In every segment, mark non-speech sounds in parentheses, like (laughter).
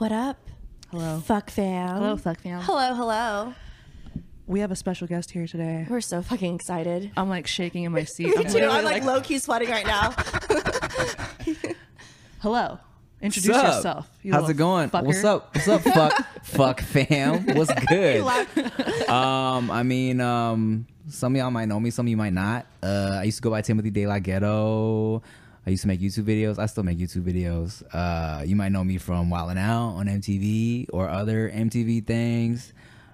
What up? Hello. Fuck fam. Hello, fuck fam. Hello, hello. We have a special guest here today. We're so fucking excited. I'm like shaking in my (laughs) seat. I'm Dude, literally I'm like, like, low key sweating right now. (laughs) hello. Introduce What's up? yourself. you How's little it going? fucker. What's up? What's up, fuck, (laughs) fuck fam? What's good? Um, I mean, um, some of y'all might know me, some of you might not. Uh, I used to go by Timothy De La Ghetto. I used to make YouTube videos. I still make YouTube videos. Uh, you might know me from Wildin' Out on MTV or other MTV things.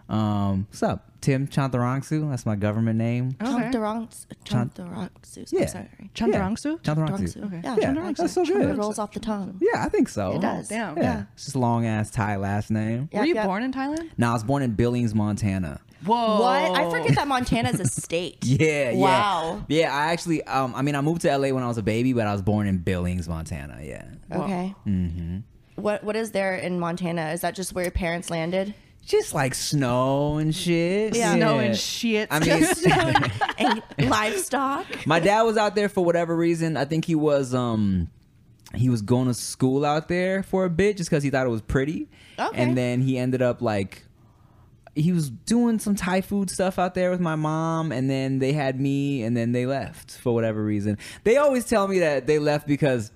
Um, what's up? Tim Chantarangsu. That's my government name. Okay. Chantarang- Chantarangsu. Yeah. I'm sorry. Chantarangsu? Chantarangsu. Chantarangsu. Okay. Yeah, Yeah, Chantarangsu. that's so good. It rolls off the tongue. Yeah, I think so. It does. Damn. Yeah, Yeah. it's just long ass Thai last name. Yep, Were you yep. born in Thailand? Now I was born in Billings, Montana. Whoa. What? I forget that Montana's a (laughs) state. Yeah, yeah. Wow. Yeah, I actually um I mean I moved to LA when I was a baby, but I was born in Billings, Montana. Yeah. Okay. Mm-hmm. What What is there in Montana? Is that just where your parents landed? Just like snow and shit. Yeah. Snow and shit. I mean, (laughs) (laughs) and livestock. my dad was out there for whatever reason. I think he was um he was going to school out there for a bit just because he thought it was pretty. Okay. And then he ended up like he was doing some Thai food stuff out there with my mom, and then they had me, and then they left for whatever reason. They always tell me that they left because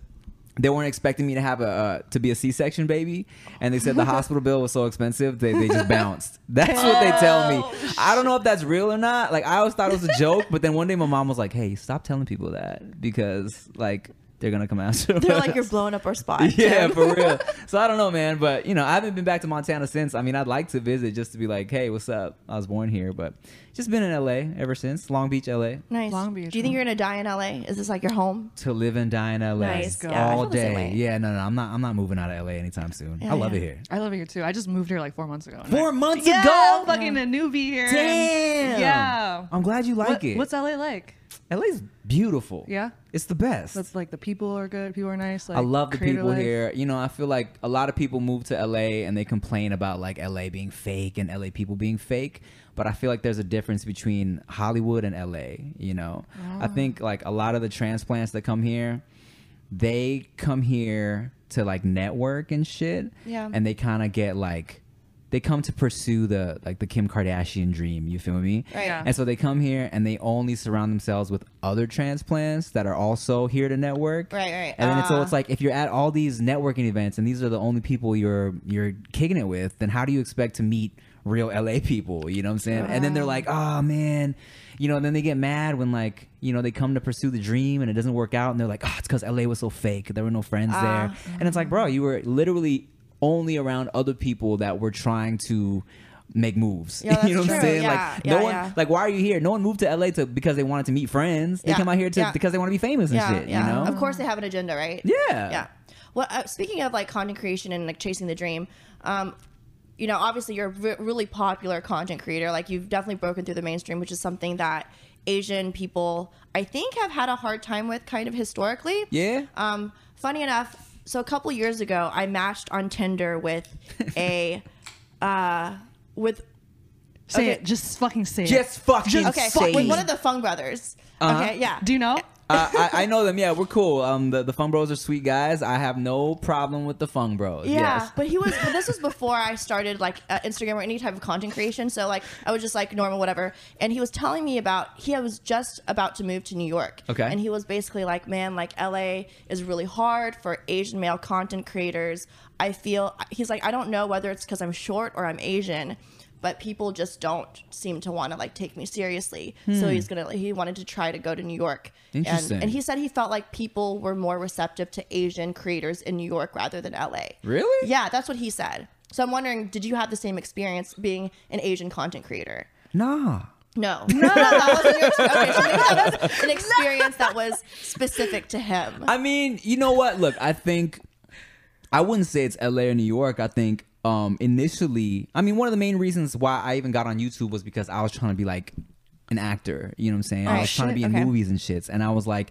they weren't expecting me to have a uh, to be a C-section baby, and they said the (laughs) hospital bill was so expensive they, they just bounced. (laughs) That's what they tell me. I don't know if that's real or not. Like I always thought it was a joke, but then one day my mom was like, "Hey, stop telling people that because like they're gonna come after." They're us." like you're blowing up our spot. (laughs) Yeah, Tim. for real. (laughs) So I don't know, man. But you know, I haven't been back to Montana since. I mean, I'd like to visit just to be like, hey, what's up? I was born here, but just been in LA ever since. Long Beach, LA. Nice. Long Beach, Do you think you're gonna die in LA? Is this like your home? To live and die in LA Nice. Yeah, I all feel day. Yeah, no, no, I'm not. I'm not moving out of LA anytime soon. Yeah, I love yeah. it here. I love it here too. I just moved here like four months ago. Four I- months yeah, ago. fucking a newbie here. and- Damn. Yeah. I'm glad you like What- it. What's LA like? LA's beautiful. Yeah. It's the best. That's like the people are good. People are nice. Like, I love the people life. here. You know, I feel like a lot of people move to LA and they complain about like LA being fake and LA people being fake. But I feel like there's a difference between Hollywood and LA. You know, I ah. think like a lot of the transplants that come here, they come here to like network and shit. Yeah. And they kind of get like, they come to pursue the like the Kim Kardashian dream. You feel me? Right. Yeah. And so they come here and they only surround themselves with other transplants that are also here to network. Right, right. And then it's, so Ah. it's like if you're at all these networking events and these are the only people you're you're kicking it with, then how do you expect to meet real LA people? You know what I'm saying? And then they're like, oh man, you know. And then they get mad when like you know they come to pursue the dream and it doesn't work out, and they're like, oh, it's because LA was so fake. There were no friends Ah. there. And it's like, bro, you were literally only around other people that were trying to make moves. Yeah, (laughs) that's you know what I'm true. saying? Yeah, like yeah, no one yeah. like why are you here? No one moved to LA to because they wanted to meet friends. They Yeah, come out here to yeah. because they want to be famous and yeah, shit. yeah. You know? Of course, they have an agenda, right? Yeah. Yeah. Well, uh, speaking of like content creation and like chasing the dream, um, you know, obviously you're a really popular content creator. Like you've definitely broken through the mainstream, which is something that Asian people, I think, have had a hard time with, kind of historically. Yeah. Um, funny enough, so a couple years ago, I matched on Tinder with a, (laughs) uh, with Say Okay. it. Just fucking say it. Just fucking okay, say with it. one of the Fung brothers. Uh-huh. Okay, yeah. Do you know? I, I know them. Yeah, we're cool. Um, the the Fung Bros are sweet guys. I have no problem with the Fung Bros. Yeah, Yes. but he was. But this was (laughs) before I started like uh, Instagram or any type of content creation. So like I was just like normal, whatever. And he was telling me about he was just about to move to New York. Okay. And he was basically like, man, like LA is really hard for Asian male content creators. I feel he's like, I don't know whether it's because I'm short or I'm Asian. But people just don't seem to want to like take me seriously. So hmm. he's gonna he wanted to try to go to New York. And, Interesting. and he said he felt like people were more receptive to Asian creators in New York rather than LA. Really? Yeah, that's what he said. So I'm wondering, did you have the same experience being an Asian content creator? Nah. No, (laughs) (laughs) no, that wasn't your experience. Okay, so that was an experience that was specific to him. I mean, you know what? Look, I think I wouldn't say it's LA or New York. I think um initially, I mean, one of the main reasons why I even got on YouTube was because I was trying to be like an actor. You know what I'm saying? I Oh, was trying to be in okay. movies and shits, and I was like.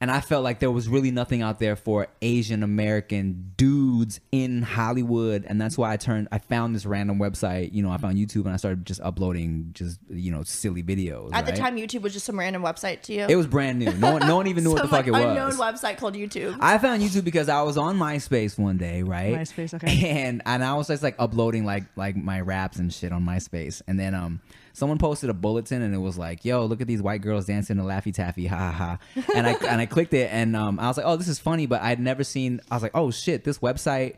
And I felt like there was really nothing out there for Asian American dudes in Hollywood, and that's why I turned. I found this random website. You know, I found YouTube, and I started just uploading just you know silly videos. At the time, YouTube was just some random website to you. it was brand new. No one, no one even knew what (laughs) the Some, fuck like, it was. unknown was. website called YouTube. I found YouTube because I was on MySpace one day, right? MySpace, okay. (laughs) And and I was just like uploading like like my raps and shit on MySpace, and then um someone posted a bulletin and it was like, "Yo, look at these white girls dancing to Laffy Taffy, ha ha ha," and I and I (laughs) clicked it and um I was like, "Oh, this is funny," but I'd never seen. I was like, "Oh shit, this website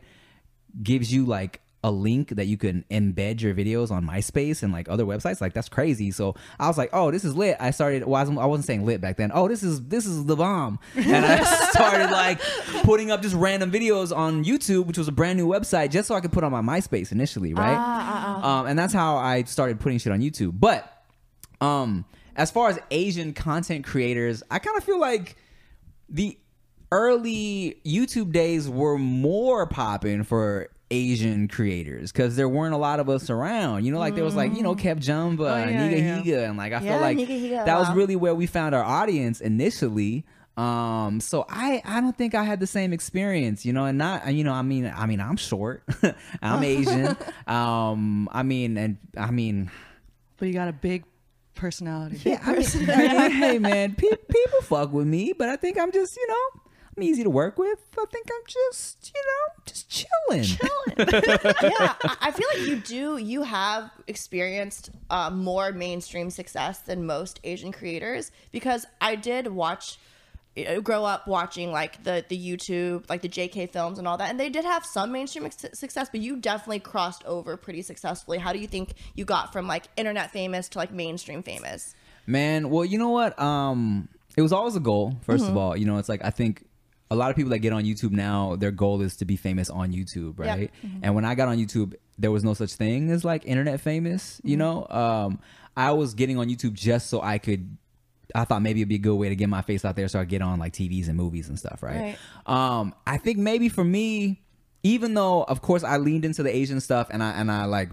gives you like." A link that you can embed your videos on MySpace and like other websites, like that's crazy. So I was like, "Oh, this is lit." I started. Well, I wasn't, I wasn't saying lit back then. Oh, this is this is the bomb, and I (laughs) started like putting up just random videos on YouTube, which was a brand new website, just so I could put on my MySpace initially, right? Um, and that's how I started putting shit on YouTube. But um, as far as Asian content creators, I kind of feel like the early YouTube days were more popping for Asian creators because there weren't a lot of us around. You know, like there was like you know Kev Jumba, Oh, yeah, Niga yeah, yeah. Higa, and like I Yeah, felt like Higa, that was really where we found our audience initially. Um, so I I don't think I had the same experience, you know, and not you know I mean I mean I'm short, (laughs) I'm Asian, (laughs) um, I mean and I mean But you got a big personality. yeah, I mean, hey, (laughs) hey, man, pe- people fuck with me, but I think I'm just, you know, I'm easy to work with. I think I'm just, you know, just chilling. Chilling. (laughs) yeah, I I feel like you do. You have experienced uh, more mainstream success than most Asian creators because I did watch, uh, grow up watching like the the YouTube, like the JK films and all that, and they did have some mainstream ex- success, but you definitely crossed over pretty successfully. How do you think you got from like internet famous to like mainstream famous? Man, well, you know what? Um, it was always a goal. 1st of all, you know, it's like I think a lot of people that get on YouTube now, their goal is to be famous on YouTube, right? And when I got on YouTube, there was no such thing as like internet famous. You know, um, I was getting on YouTube just so I could. I thought maybe it'd be a good way to get my face out there, so I get on like TVs and movies and stuff, right? Um, I think maybe for me, even though of course I leaned into the Asian stuff and I and I like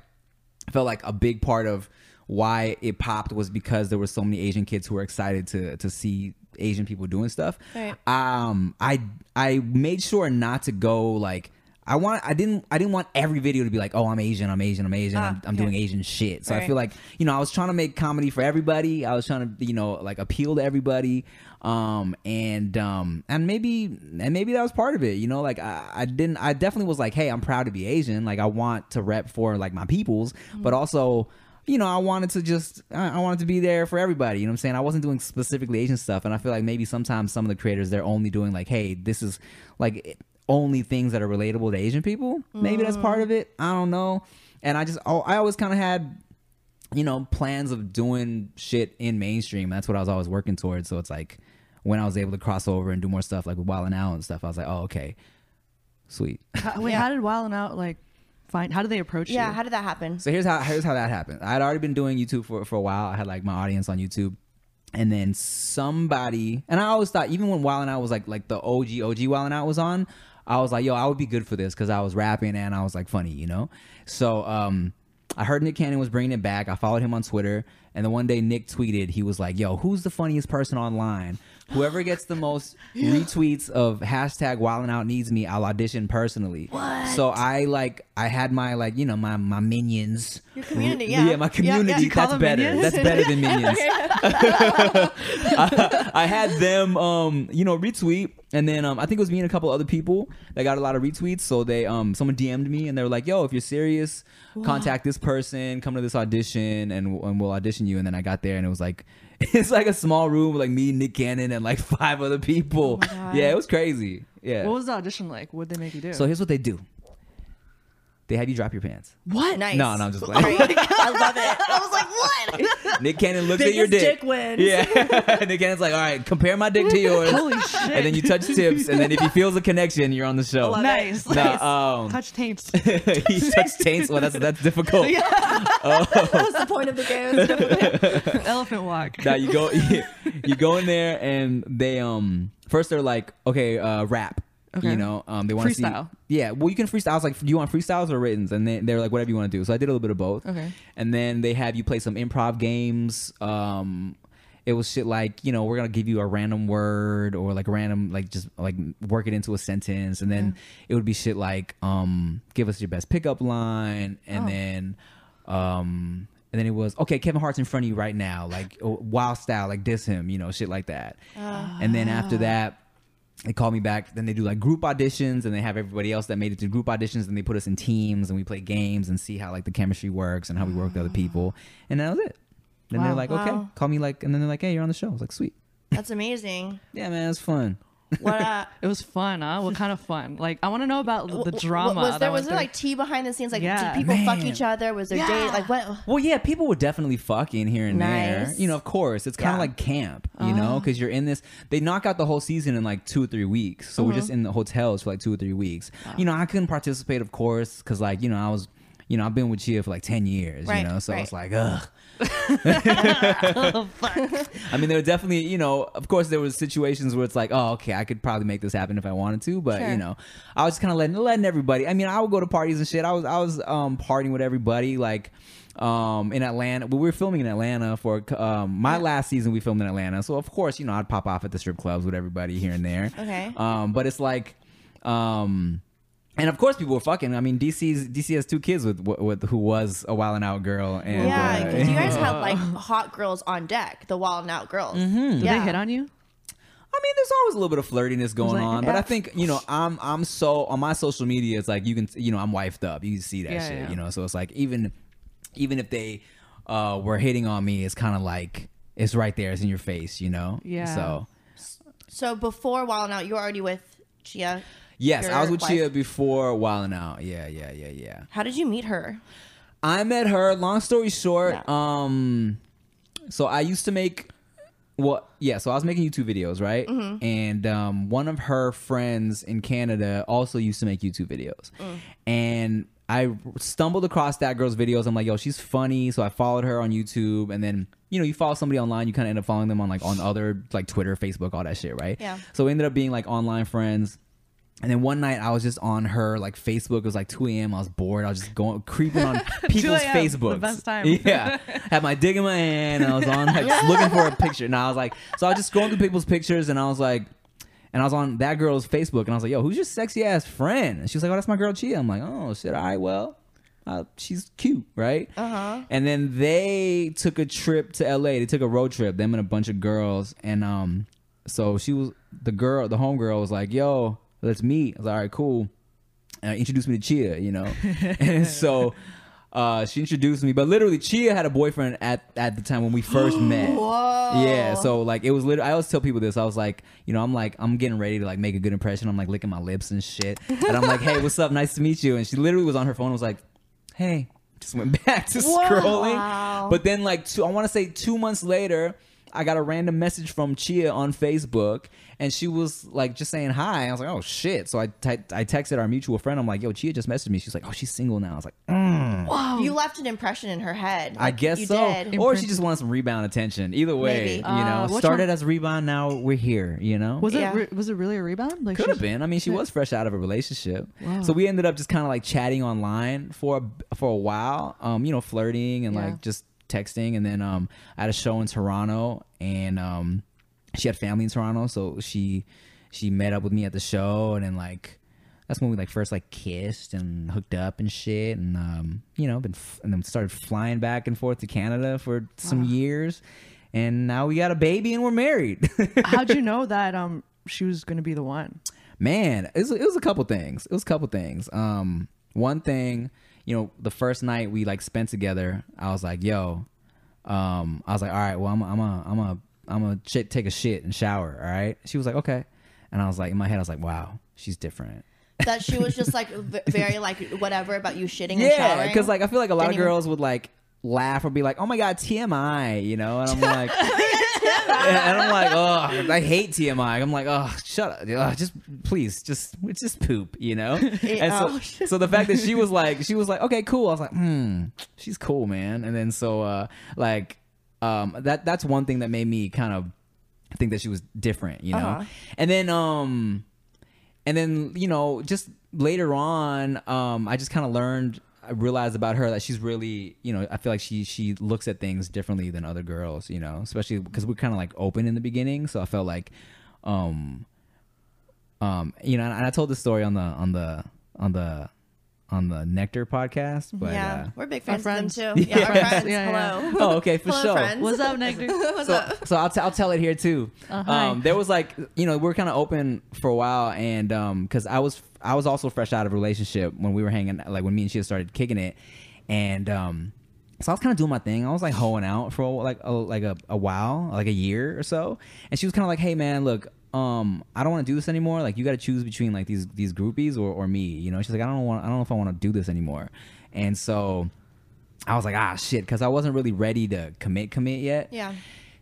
felt like a big part of why it popped was because there were so many Asian kids who were excited to to see Asian people doing stuff. Right. Um, I I made sure not to go like. I want. I didn't. I didn't want every video to be like, "Oh, I'm Asian. I'm Asian. I'm Asian. I'm, I'm doing Asian shit." So I feel like you know, I was trying to make comedy for everybody. I was trying to, you know, like appeal to everybody. Um, and um, and maybe and maybe that was part of it. You know, like I, I didn't. I definitely was like, "Hey, I'm proud to be Asian. Like I want to rep for like my peoples, but also." You know, I wanted to just, I I wanted to be there for everybody. You know what I'm saying? I wasn't doing specifically Asian stuff. And I feel like maybe sometimes some of the creators, they're only doing like, hey, this is like only things that are relatable to Asian people. Maybe that's part of it. I don't know. And I just, oh, I always kind of had, you know, plans of doing shit in mainstream. That's what I was always working towards. So it's like when I was able to cross over and do more stuff like with Wildin' Out and stuff, I was like, oh, okay, sweet. How, wait, Yeah. how did Wildin' Out like find? How did they approach it? Yeah, you? how did that happen? So here's how here's how that happened. I had already been doing YouTube for for a while. I had like my audience on YouTube, and then somebody and I always thought even when Wildin' Out was like like the OG OG Wildin' Out was on, I was like, yo, I would be good for this because I was rapping and I was like funny, you know. So um, I heard Nick Cannon was bringing it back. I followed him on Twitter, and then one day Nick tweeted, he was like, yo, who's the funniest person online? Whoever gets the most (gasps) retweets of hashtag Wildin' Out needs me, I'll audition personally. What? So I like I had my like you know my my minions. Your community, (laughs) Yeah, yeah. my community. yeah. Call That's better. minions? That's better than (laughs) minions. (laughs) I, I had them, um, you know, retweet, and then um, I think it was me and a couple other people that got a lot of retweets. So they, um, someone DM'd me and they were like, "Yo, if you're serious, contact this person, come to this audition, and and we'll audition you." And then I got there, and it was like, (laughs) it's like a small room with like me, Nick Cannon, and like (laughs) five other people. Oh yeah, it was crazy. Yeah. What was the audition like? What did they make you do? so here's what they do. They have you drop your pants. What? Nice. No, no, I'm just playing. Great. (laughs) I love it. I was like, what? (laughs) Nick Cannon looks at your dick. dick wins. Yeah. (laughs) Nick Cannon's like, all right, compare my dick to yours. Holy shit! and then you touch tips, and then if he feels a connection, you're on the show. Love it. nice. Nah, um, Touch taints. he touched taints. Well, that's that's difficult. What's the point of the game? Elephant walk. Now you go, you go in there, and they um first they're like, okay, uh, rap. Okay. You know, um, they want to see. Yeah, well, you can freestyle. I was like, do you want freestyles or writtens? And they, they're like, whatever you want to do. So I did a little bit of both. Okay. And then they have you play some improv games. Um, it was shit like you know we're gonna give you a random word or like random like just like work it into a sentence, and then it would be shit like um give us your best pickup line, and Oh. then um. And then it was okay. Kevin Hart's in front of you right now, like oh, wild style, like diss him, you know, shit like that. And then after that, they call me back. Then they do like group auditions, and they have everybody else that made it to group auditions, and they put us in teams, and we play games and see how like the chemistry works and how we work with other ah. people. And that was it. Then they're Wow. like, okay, Wow. call me like, and then they're like, hey, you're on the show. I was like, sweet. That's amazing. Yeah, man, it's fun. What uh (laughs) It was fun, huh? What kind of fun? Like, I want to know about the drama. Was there was there through. like tea behind the scenes? Like Yeah. did people fuck each other? Was there Yeah. date? Like what? Well, yeah, people would definitely fucking here and there. You know, of course, it's kind of Yeah. like camp. You know, because you're in this. They knock out the whole season in like two or three weeks, so we're just in the hotels for like two or three weeks. You know, I couldn't participate, of course, because like you know I was. You know, I've been with Chia for like ten years. Right, you know, so right. it's like, ugh. (laughs) I mean, there were definitely, you know, of course, there was situations where it's like, oh, okay, I could probably make this happen if I wanted to, but Sure. you know, I was just kind of letting letting everybody. I mean, I would go to parties and shit. I was I was um partying with everybody, like um in Atlanta. We were filming in Atlanta for um my last season. We filmed in Atlanta, so of course, you know, I'd pop off at the strip clubs with everybody here and there. Okay. Um, but it's like, um. And of course, people were fucking. I mean, DC's DC has two kids with with who was a Wildin' Out girl, and yeah, uh, because you guys (laughs) had like hot girls on deck, the Wildin' Out girls. Mm-hmm. Did yeah. they hit on you? I mean, there's always a little bit of flirtiness going like, on, but I think you know, I'm I'm so on my social media. It's like you can you know I'm wifed up. You can see that Yeah, shit. yeah. You know, so it's like even even if they uh were hitting on me, it's kind of like it's right there. It's in your face. You know. Yeah. So So before Wildin' Out, you were already with Chia. Yes, I was with wife. Chia before Wildin' Out. Yeah, yeah, yeah, yeah. How did you meet her? I met her. Long story short, um, so I used to make, well, yeah. So I was making YouTube videos, right? Mm-hmm. And um, one of her friends in Canada also used to make YouTube videos, Mm. and I stumbled across that girl's videos. I'm like, yo, she's funny. So I followed her on YouTube, and then you know, you follow somebody online, you kind of end up following them on like on other like Twitter, Facebook, all that shit, right? Yeah. So we ended up being like online friends. And then one night I was just on her like Facebook. It was like 2 a.m. I was bored. I was just going creeping on (laughs) people's 2 a.m., the Facebook. best time. (laughs) Yeah. Had my dick in my hand and I was on like (laughs) looking for a picture. And I was like, so I was just scrolling through people's pictures and I was like, and I was on that girl's Facebook and I was like, yo, who's your sexy ass friend? And she was like, oh, that's my girl Chia. I'm like, oh shit, all right, well, uh, she's cute, right? Uh huh. And then they took a trip to LA. They took a road trip, them and a bunch of girls. And um, so she was the girl, the homegirl was like, "Yo, let's meet." I was like, "All right, cool." And I introduced me to Chia, you know. (laughs) and so uh, she introduced me, but literally Chia had a boyfriend at at the time when we first (gasps) met. Whoa. Yeah, so like it was literally. I always tell people this. I was like, you know, I'm like, I'm getting ready to like make a good impression. I'm like licking my lips and shit, and I'm like, hey, what's up? Nice to meet you. And she literally was on her phone. and Was like, hey, just went (laughs) back to Wow. scrolling. But then like two, I want to say two months later, I got a random message from Chia on Facebook, and she was like just saying hi. I was like, oh shit. So I ty- I texted our mutual friend. I'm like, yo, Chia just messaged me. She's like, oh, she's single now. I was like, mm, You left an impression in her head. I guess you so. Did. Or she just wanted some rebound attention. Either way, Maybe. you know, Uh, started one- as a rebound. Now we're here. You know, Was Yeah. it re- was it really a rebound? Like could have been. I mean, she was fresh out of a relationship, Wow. so we ended up just kind of like chatting online for a, for a while. Um, you know, flirting and Yeah. like just texting, and then um, I had a show in Toronto, and um, she had family in Toronto, so she she met up with me at the show, and then like that's when we like first like kissed and hooked up and shit, and um, you know, been f- and then started flying back and forth to Canada for some years, and now we got a baby and we're married. (laughs) How'd you know that um she was gonna be the one? Man, it was, it was a couple things. It was a couple things. Um, one thing, you know, the first night we like spent together, I was like, "Yo," um, I was like, "All right, well, I'm, I'm a, I'm a, I'm a shit, take a shit and shower." All right. She was like, "Okay," and I was like, in my head, I was like, "Wow, she's different." that she was just like (laughs) v- very like whatever about you shitting Yeah, because like I feel like a lot Didn't of even- girls would like laugh or be like, "Oh my god, TMI," you know, and I'm like, (laughs) and I'm like, oh, I hate TMI. I'm like, oh, shut up, just please, just it's just poop, you know. (laughs) And oh, so, so the fact that she was like, she was like, okay, cool. I was like, hmm, she's cool, man. And then so, uh, like, um, that that's one thing that made me kind of think that she was different, you know. Uh-huh. And then, um, and then you know, just later on, um, I just kind of learned I realized about her that she's really, you know, I feel like she she looks at things differently than other girls, you know, especially because we're kind of like open in the beginning. So I felt like, um, um, you know, and I told the story on the on the on the on the Nectar podcast, but yeah, uh, we're big fans friends. of them too. (laughs) Yeah, our Yeah. friends. Yeah, yeah. Hello. oh, okay, for Hello, sure. friends. What's up, Nectar? (laughs) What's so, up? so I'll, t- I'll tell it here too. Uh, hi. um, there was like, you know, we are kind of open for a while, and um, because I was, I was also fresh out of a relationship when we were hanging, like when me and she started kicking it, and um, so I was kind of doing my thing. I was like hoeing out for like a, like a, a while, like a year or so, and she was kind of like, "Hey, man, look." Um, I don't want to do this anymore. Like, you got to choose between like these these groupies or, or me. You know, she's like, I don't want, I don't know if I want to do this anymore. And so, I was like, ah, shit, because I wasn't really ready to commit, commit yet. Yeah.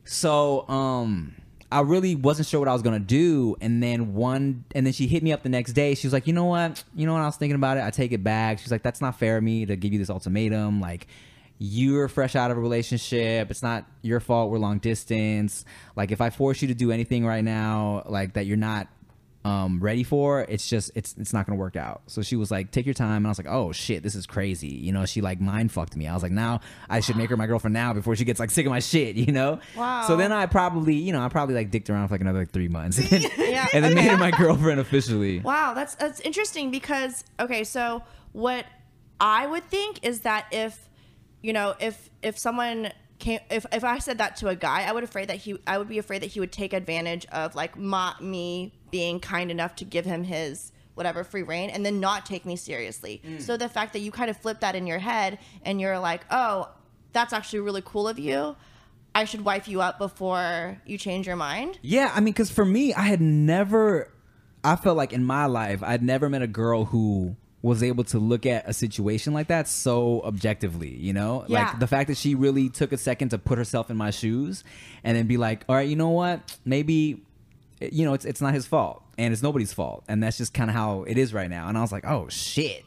So, um, I really wasn't sure what I was gonna do, and then one, and then she hit me up the next day. She was like, "You know what? You know what? I was thinking about it. I take it back." She's like, "That's not fair of me to give you this ultimatum. Like, you're fresh out of a relationship. It's not your fault. We're long distance. Like, if I force you to do anything right now, like that, you're not." um, ready for it's just it's it's not gonna work out so she was like take your time and i was like oh shit this is crazy you know she like mind fucked me i was like now i should make her my girlfriend now before she gets like sick of my shit (laughs) you know Wow. so then i probably you know i probably like dicked around for like another like three months (laughs) (laughs) Yeah, and then okay. made her my girlfriend officially Wow, that's that's interesting because okay, so what I would think is that if you know if if someone came if if I said that to a guy, I would afraid that he I would be afraid that he would take advantage of like my, me being kind enough to give him his whatever free reign and then not take me seriously. Mm. So the fact that you kind of flip that in your head and you're like, "Oh, that's actually really cool of you. I should wife you up before you change your mind." Yeah, I mean, because for me, I had never, I felt like in my life, I'd never met a girl who was able to look at a situation like that so objectively, you know? Yeah. Like the fact that she really took a second to put herself in my shoes and then be like, all right, you know what? Maybe, you know, it's, it's not his fault and it's nobody's fault. And that's just kind of how it is right now. And I was like, oh, shit.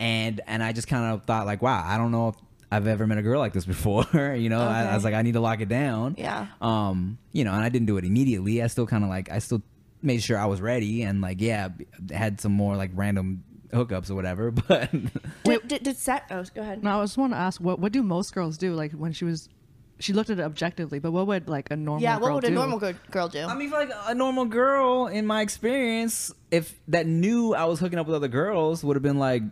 And, and I just kind of thought like, wow, I don't know if I've ever met a girl like this before. (laughs) you know, I, I was like, I need to lock it down Yeah. um you know and i didn't do it immediately i still kind of like i still made sure i was ready and like yeah had some more like random hookups or whatever (laughs) but Did, did, did set? Oh, go ahead. No, I just want to ask, what what do most girls do? Like when she was, she looked at it objectively, but what would like a normal Yeah, what girl would a do? normal girl, girl do? i mean for like a normal girl in my experience if that knew i was hooking up with other girls would have been like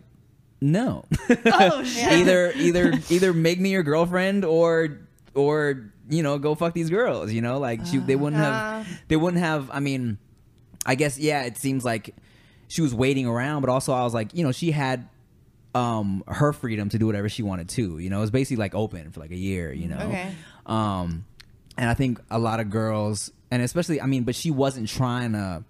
no oh (laughs) shit! either either either make me your girlfriend or or you know go fuck these girls you know like she, they wouldn't Uh. have they wouldn't have i mean i guess yeah it seems like she was waiting around but also i was like you know she had um her freedom to do whatever she wanted to you know it was basically like open for like a year you know Okay. um and i think a lot of girls and especially i mean but she wasn't trying to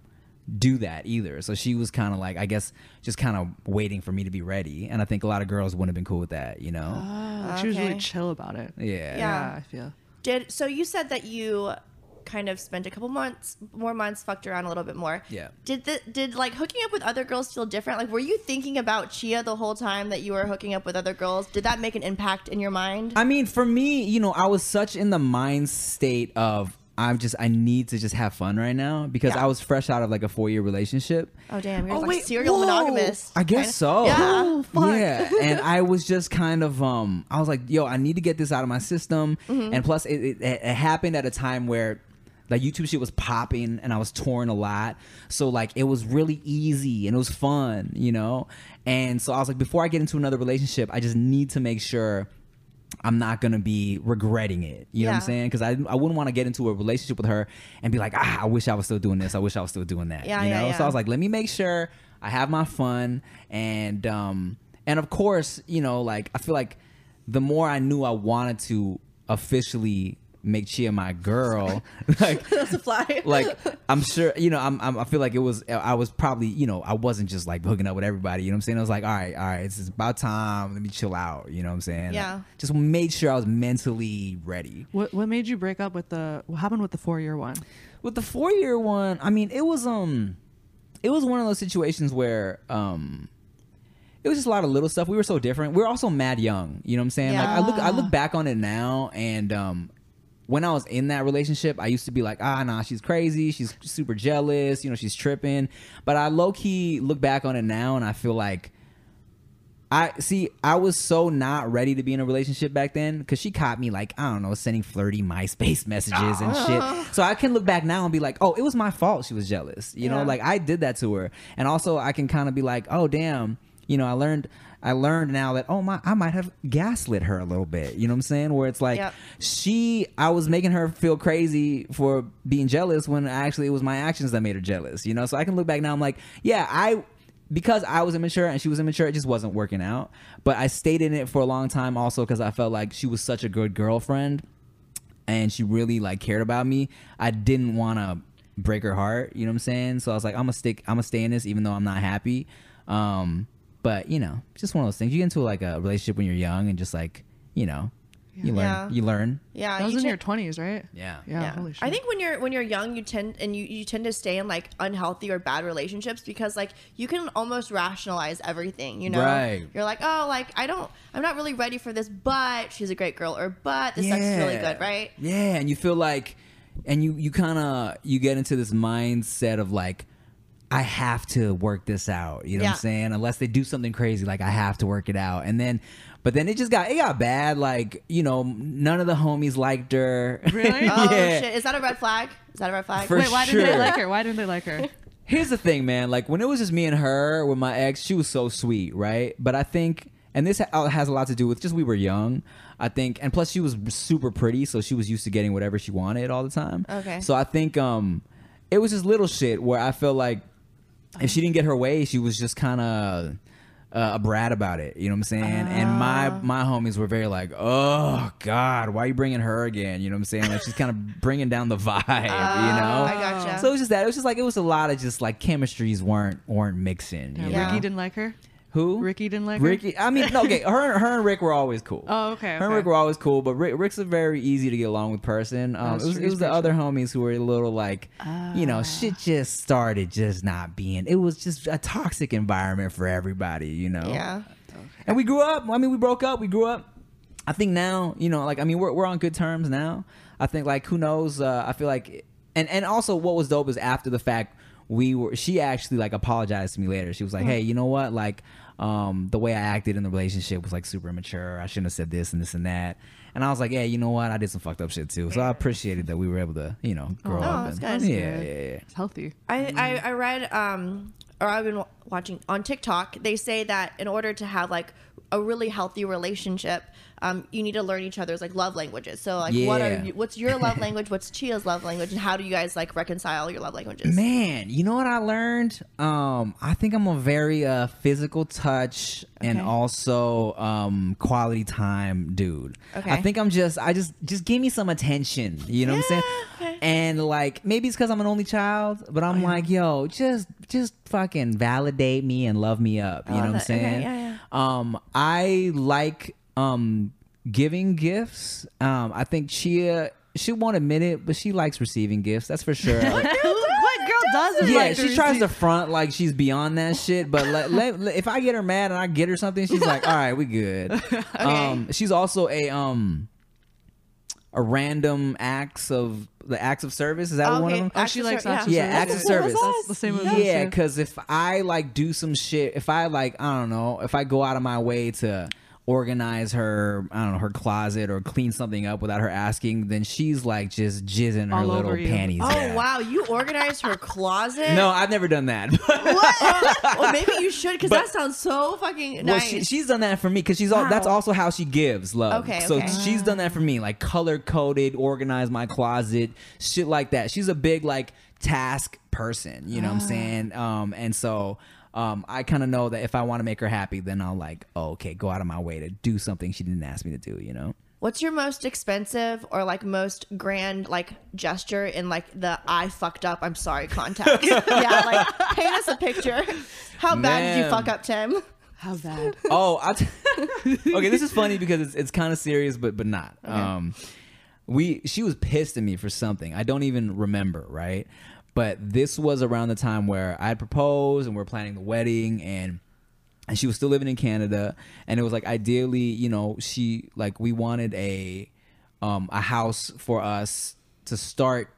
do that either so she was kind of like i guess just kind of waiting for me to be ready and i think a lot of girls wouldn't have been cool with that you know Oh, like she was really chill about it. yeah Yeah. I feel. Did so? You said that you kind of spent a couple months, more months, fucked around a little bit more. Yeah. Did the did like hooking up with other girls feel different? Like, were you thinking about Chia the whole time that you were hooking up with other girls? Did that make an impact in your mind? I mean, for me, you know, I was such in the mind state of I'm just I need to just have fun right now because Yeah. I was fresh out of like a four year relationship. oh damn, you're Oh, like wait, serial whoa. monogamous. I guess so. Yeah. Yeah, and I was just kind of um I was like, yo, I need to get this out of my system. Mm-hmm. And plus, it, it, it happened at a time where like YouTube shit was popping and I was touring a lot. So like it was really easy and it was fun, you know? And so I was like, before I get into another relationship, I just need to make sure I'm not gonna be regretting it. You know what I'm saying? Because I, I wouldn't want to get into a relationship with her and be like, ah, I wish I was still doing this. I wish I was still doing that. Yeah, you yeah, know? So. I was like, let me make sure I have my fun and um and of course, you know, like I feel like the more I knew I wanted to officially make Chia my girl, (laughs) like (laughs) That's a fly. like I'm sure you know I'm, I'm I feel like it was I was probably you know I wasn't just like hooking up with everybody you know what I'm saying? I was like all right all right it's about time. Let me chill out you know what I'm saying? Yeah. just made sure I was mentally ready. What what made you break up with the? What happened with the four year one? with the four year one I mean it was um it was one of those situations where um it was just a lot of little stuff. We were so different. We were also mad young you know what I'm saying? Like I look I look back on it now and um when I was in that relationship, I used to be like, ah, nah, she's crazy. She's super jealous. You know, she's tripping. But I low key look back on it now and I feel like I see. I was so not ready to be in a relationship back then because she caught me like I don't know, sending flirty MySpace messages and shit. So I can look back now and be like, oh, it was my fault. She was jealous. You know, like I did that to her. And also, I can kind of be like, oh, damn. You know, I learned. I learned now that oh my, I might have gaslit her a little bit. You know what I'm saying? Where it's like Yep. she, I was making her feel crazy for being jealous when actually it was my actions that made her jealous. You know, so I can look back now. I'm like, yeah, I because I was immature and she was immature, it just wasn't working out. But I stayed in it for a long time also because I felt like she was such a good girlfriend and she really like cared about me. I didn't want to break her heart. You know what I'm saying? So I was like, I'm gonna stick. I'm gonna stay in this even though I'm not happy. Um, but you know, just one of those things. You get into like a relationship when you're young and just like you know, you learn. Yeah. You learn. Yeah, That was you in ten- your twenties, right? Yeah. Yeah. yeah. Holy shit. I think when you're when you're young, you tend and you, you tend to stay in like unhealthy or bad relationships because like you can almost rationalize everything. You know, Right. You're like, oh, like I don't, I'm not really ready for this, but she's a great girl, or but this sex is really good, right? Yeah, and you feel like, and you you kind of you get into this mindset of like, I have to work this out. You know what I'm saying? Unless they do something crazy, like I have to work it out, and then. But then it just got it got bad. Like you know, none of the homies liked her. Really? (laughs) Oh shit, is that a red flag? Is that a red flag? For Wait, why didn't they like her? Why didn't they like her? (laughs) Here's the thing, man. Like when it was just me and her with my ex, she was so sweet, right? But I think, and this has a lot to do with just we were young. I think, and plus she was super pretty, so she was used to getting whatever she wanted all the time. Okay. So I think um, it was just little shit where I felt like if she didn't get her way, she was just kind of. Uh, a brat about it, you know what I'm saying? And my Ah. my homies were very like, "Oh God, why are you bringing her again?" You know what I'm saying? Like she's kind of bringing down the vibe, you know? I gotcha. So it was just that. It was just like it was a lot of just like chemistries weren't weren't mixing. You Yeah, know? Ricky didn't like her. Who? Ricky didn't like her? Ricky. I mean, no, okay. Her, her and Rick were always cool. Oh, okay, Her and okay. Rick were always cool, but Rick, Rick's a very easy to get along with person. Um, it was, it was the other homies who were a little like, you know, Ah. shit just started just not being. It was just a toxic environment for everybody, you know. yeah. And we grew up. I mean, we broke up. We grew up. I think now, you know, like I mean, we're we're on good terms now. I think like who knows? Uh, I feel like, and and also what was dope is after the fact, we were. She actually like apologized to me later. She was like, hey, you know what? Like, um, the way I acted in the relationship was like super immature. I shouldn't have said this and this and that. And I was like, yeah, you know what? I did some fucked up shit too. So I appreciated that we were able to, you know, grow Oh, up. and, good. yeah, That's yeah, yeah. It's healthy. I, I, I read um or I've been watching on TikTok. They say that in order to have like a really healthy relationship, um, you need to learn each other's like love languages. So like, what are you, what's your love (laughs) language? What's Chia's love language? And how do you guys like reconcile your love languages? Man, you know what I learned? Um, I think I'm a very uh, physical touch and also um, quality time dude. Okay. I think I'm just I just just give me some attention. You know what I'm saying? Okay. And like maybe it's because I'm an only child, but I'm like, yo, just just fucking validate me and love me up. You love know what I'm that. Okay, saying? Yeah, yeah. Um, I like um giving gifts. Um, I think Chia she won't admit it, but she likes receiving gifts. That's for sure. what girl doesn't Yeah, like she to tries to front like she's beyond that shit. But let, let, let- if I get her mad and I get her something, she's like, (laughs) "All right, we good." Um, she's also a um a random acts of the acts of service. Is that one of them? Oh, acts she of likes ser- acts of yeah, acts of service. that's That's the same with Yeah, because if I like do some shit, if I like, I don't know, if I go out of my way to organize her, I don't know, her closet or clean something up without her asking, then she's like just jizzing her All little over you. panties. Oh yeah. wow, you organized her closet. No, I've never done that. (laughs) what? well, maybe you should because that sounds so fucking Well, nice. she, she's done that for me because she's all. That's also how she gives love. Okay, so okay. she's done that for me, like color coded, organize my closet, shit like that. She's a big like task person. You know what I'm Ah. saying? Um, and so. Um, I kind of know that if I want to make her happy, then I'll like, oh, okay, go out of my way to do something she didn't ask me to do. You know? What's your most expensive or like most grand like gesture in like the I fucked up, I'm sorry context? (laughs) yeah, like paint us a picture. How bad did you fuck up, Tim? How bad? (laughs) Oh, I t- (laughs) okay. This is funny because it's it's kind of serious, but but not. Um, we she was pissed at me for something I don't even remember, right? But this was around the time where I had proposed and we are planning the wedding and. And she was still living in Canada, and it was like ideally, you know, she like we wanted a um a house for us to start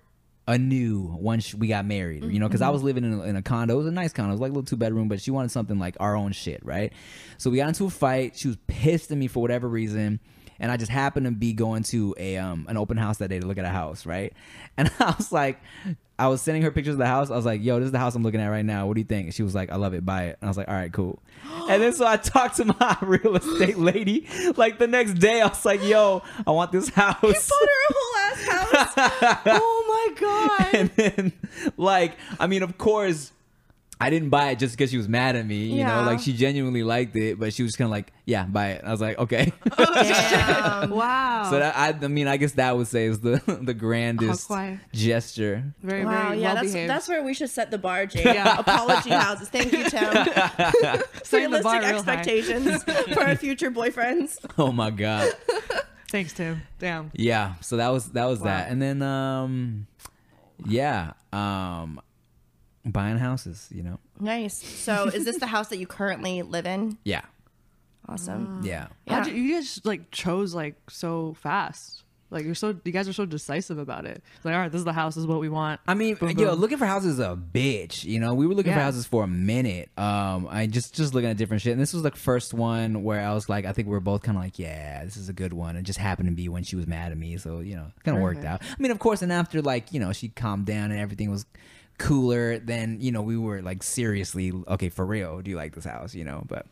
anew once we got married, you know, because I was living in a, in a condo. It was a nice condo. It was like a little two bedroom, but she wanted something like our own shit, right? So we got into a fight. She was pissed at me for whatever reason. And I just happened to be going to a um an open house that day to look at a house, right? (laughs) And I was like, I was sending her pictures of the house. I was like, "Yo, this is the house I'm looking at right now. What do you think?" And she was like, "I love it. Buy it." And I was like, "All right, cool." (gasps) and then so I talked to my (laughs) real estate lady like the next day. I was like, "Yo, I want this house." You bought her a whole ass (laughs) house. oh my god. and then like I mean, of course, I didn't buy it just because she was mad at me. You Yeah. know, like she genuinely liked it, but she was kind of like, "Yeah, buy it." I was like, "Okay." (laughs) Damn. (laughs) Wow. so that, I, I mean, I guess that would say is the (laughs) the grandest gesture. very, Wow, very yeah, well that's behaved. that's where we should set the bar, Jade. Apology houses. Thank you, Tim. Setting the bar Realistic real high. expectations for our future boyfriends. Oh my god. Thanks, Tim. Damn. Yeah, so that was that was Wow. that, and then um, yeah, um, buying houses, you know. Nice. So, is this the (laughs) house that you currently live in? Yeah, Awesome. yeah. Yeah. How'd you, you guys like chose like so fast. Like you're so you guys are so decisive about it. Like, all right, this is the house, this is what we want. I mean, Boom, yo, boom. looking for houses is a bitch. You know, we were looking for Yeah. houses for a minute. Um, I just just looking at different shit, and this was the first one where I was like, I think we were both kind of like, yeah, this is a good one. It just happened to be when she was mad at me, so you know, kind of worked out. I mean, of course, and after like you know she calmed down and everything was cooler, than you know we were like seriously okay for real. Do you like this house? You know, but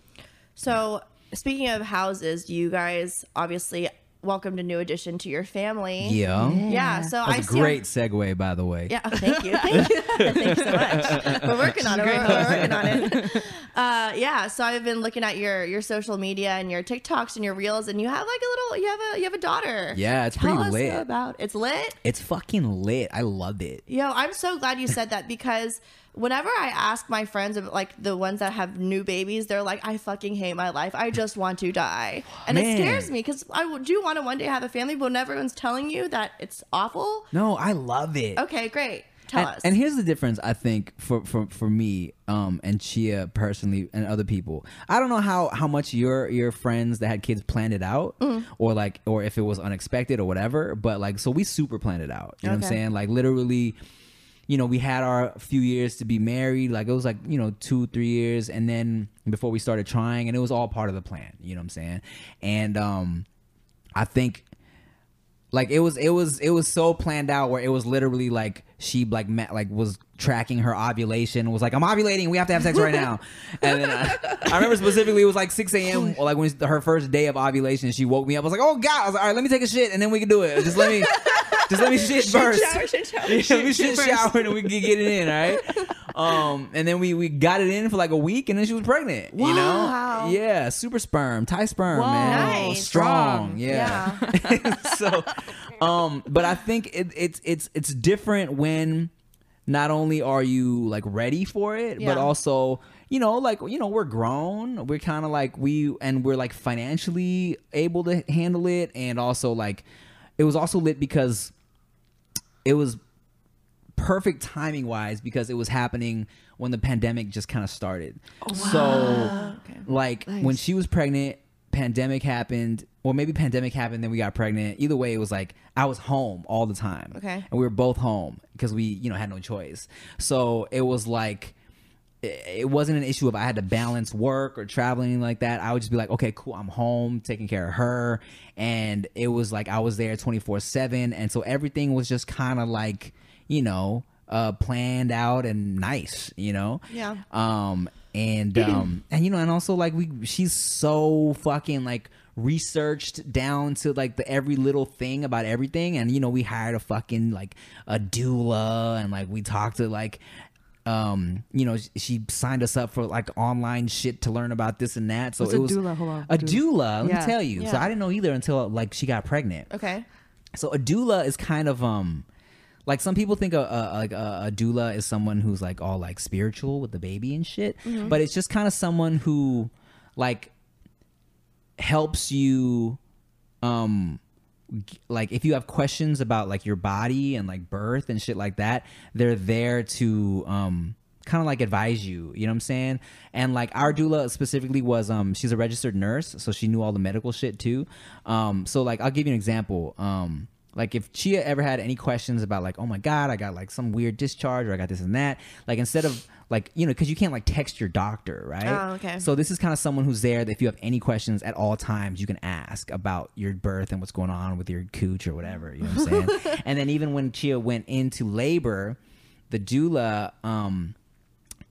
So, speaking of houses, you guys obviously welcomed to new addition to your family. yeah, Yeah. So I that's a see. great segue, by the way. Yeah, oh, thank you. (laughs) Thank you. (laughs) thank you so much. We're working on it. We're, we're working on it. (laughs) Uh, yeah, so I've been looking at your your social media and your TikToks and your reels, and you have like a little you have a you have a daughter. Yeah, it's Tell pretty us lit. about it's lit. It's fucking lit. I loved it. Yo, I'm so glad you said that because whenever I ask my friends, about, like the ones that have new babies, they're like, I fucking hate my life. I just want to die. And Man. it scares me because I do want to one day have a family, but when everyone's telling you that it's awful, No, I love it. okay, great. Tell and, us. and here's the difference, I think, for for, for me, um, and Chia personally, and other people. I don't know how how much your your friends that had kids planned it out, Mm. or like, or if it was unexpected or whatever. But like, so we super planned it out. You know what I'm saying? Like literally. You know, we had our few years to be married. Like it was like you know two, three years, and then before we started trying, and it was all part of the plan. You know what I'm saying? And um, I think like it was it was it was so planned out where it was literally like she like met, like was tracking her ovulation was like i'm ovulating we have to have sex right now (laughs) and then I, I remember specifically it was like 6 a.m or like when her first day of ovulation she woke me up i was like oh god i was like all right let me take a shit and then we can do it just let me (laughs) just let me shit first shower, shit shower. (laughs) yeah, we should shower and we can get it in, all right? Um, and then we we got it in for like a week, and then she was pregnant. You Wow. know, yeah, super sperm, Thai sperm, Whoa. man, Nice. strong, yeah. so, um, but I think it, it's it's it's different when not only are you like ready for it, Yeah. but also you know like you know we're grown, we're kind of like we and we're like financially able to handle it, and also like it was also lit because it was perfect timing wise because it was happening when the pandemic just kind of started. Oh, so like when she was pregnant, pandemic happened, or maybe pandemic happened then we got pregnant. Either way it was like I was home all the time. Okay. And we were both home because we, you know, had no choice. So it was like it wasn't an issue of I had to balance work or traveling like that. I would just be like, okay, cool, I'm home, taking care of her, and it was like I was there 24 seven, and so everything was just kind of like, you know, uh, planned out and nice, you know. Yeah. Um, and (clears throat) um, and you know, and also like we, she's so fucking like researched down to like the every little thing about everything and you know we hired a fucking like a doula and like we talked to like um you know she signed us up for like online shit to learn about this and that so What's it a was doula? Hold on. a Doula. let Yeah. me tell you so i didn't know either until like she got pregnant Okay. so a doula is kind of um like some people think a, a a, a doula is someone who's like all like spiritual with the baby and shit, but it's just kind of someone who like helps you um g- like if you have questions about like your body and like birth and shit like that, they're there to um kind of like advise you, you know what I'm saying? And like our doula specifically was um she's a registered nurse, so she knew all the medical shit too. Um so like I'll give you an example. Um Like if Chia ever had any questions about like, oh my god, I got like some weird discharge or I got this and that, like instead of like you know because you can't like text your doctor, right? Oh, okay. So this is kind of someone who's there that if you have any questions at all times, you can ask about your birth and what's going on with your cooch or whatever. You know what I'm saying? (laughs) and then even when Chia went into labor, the doula um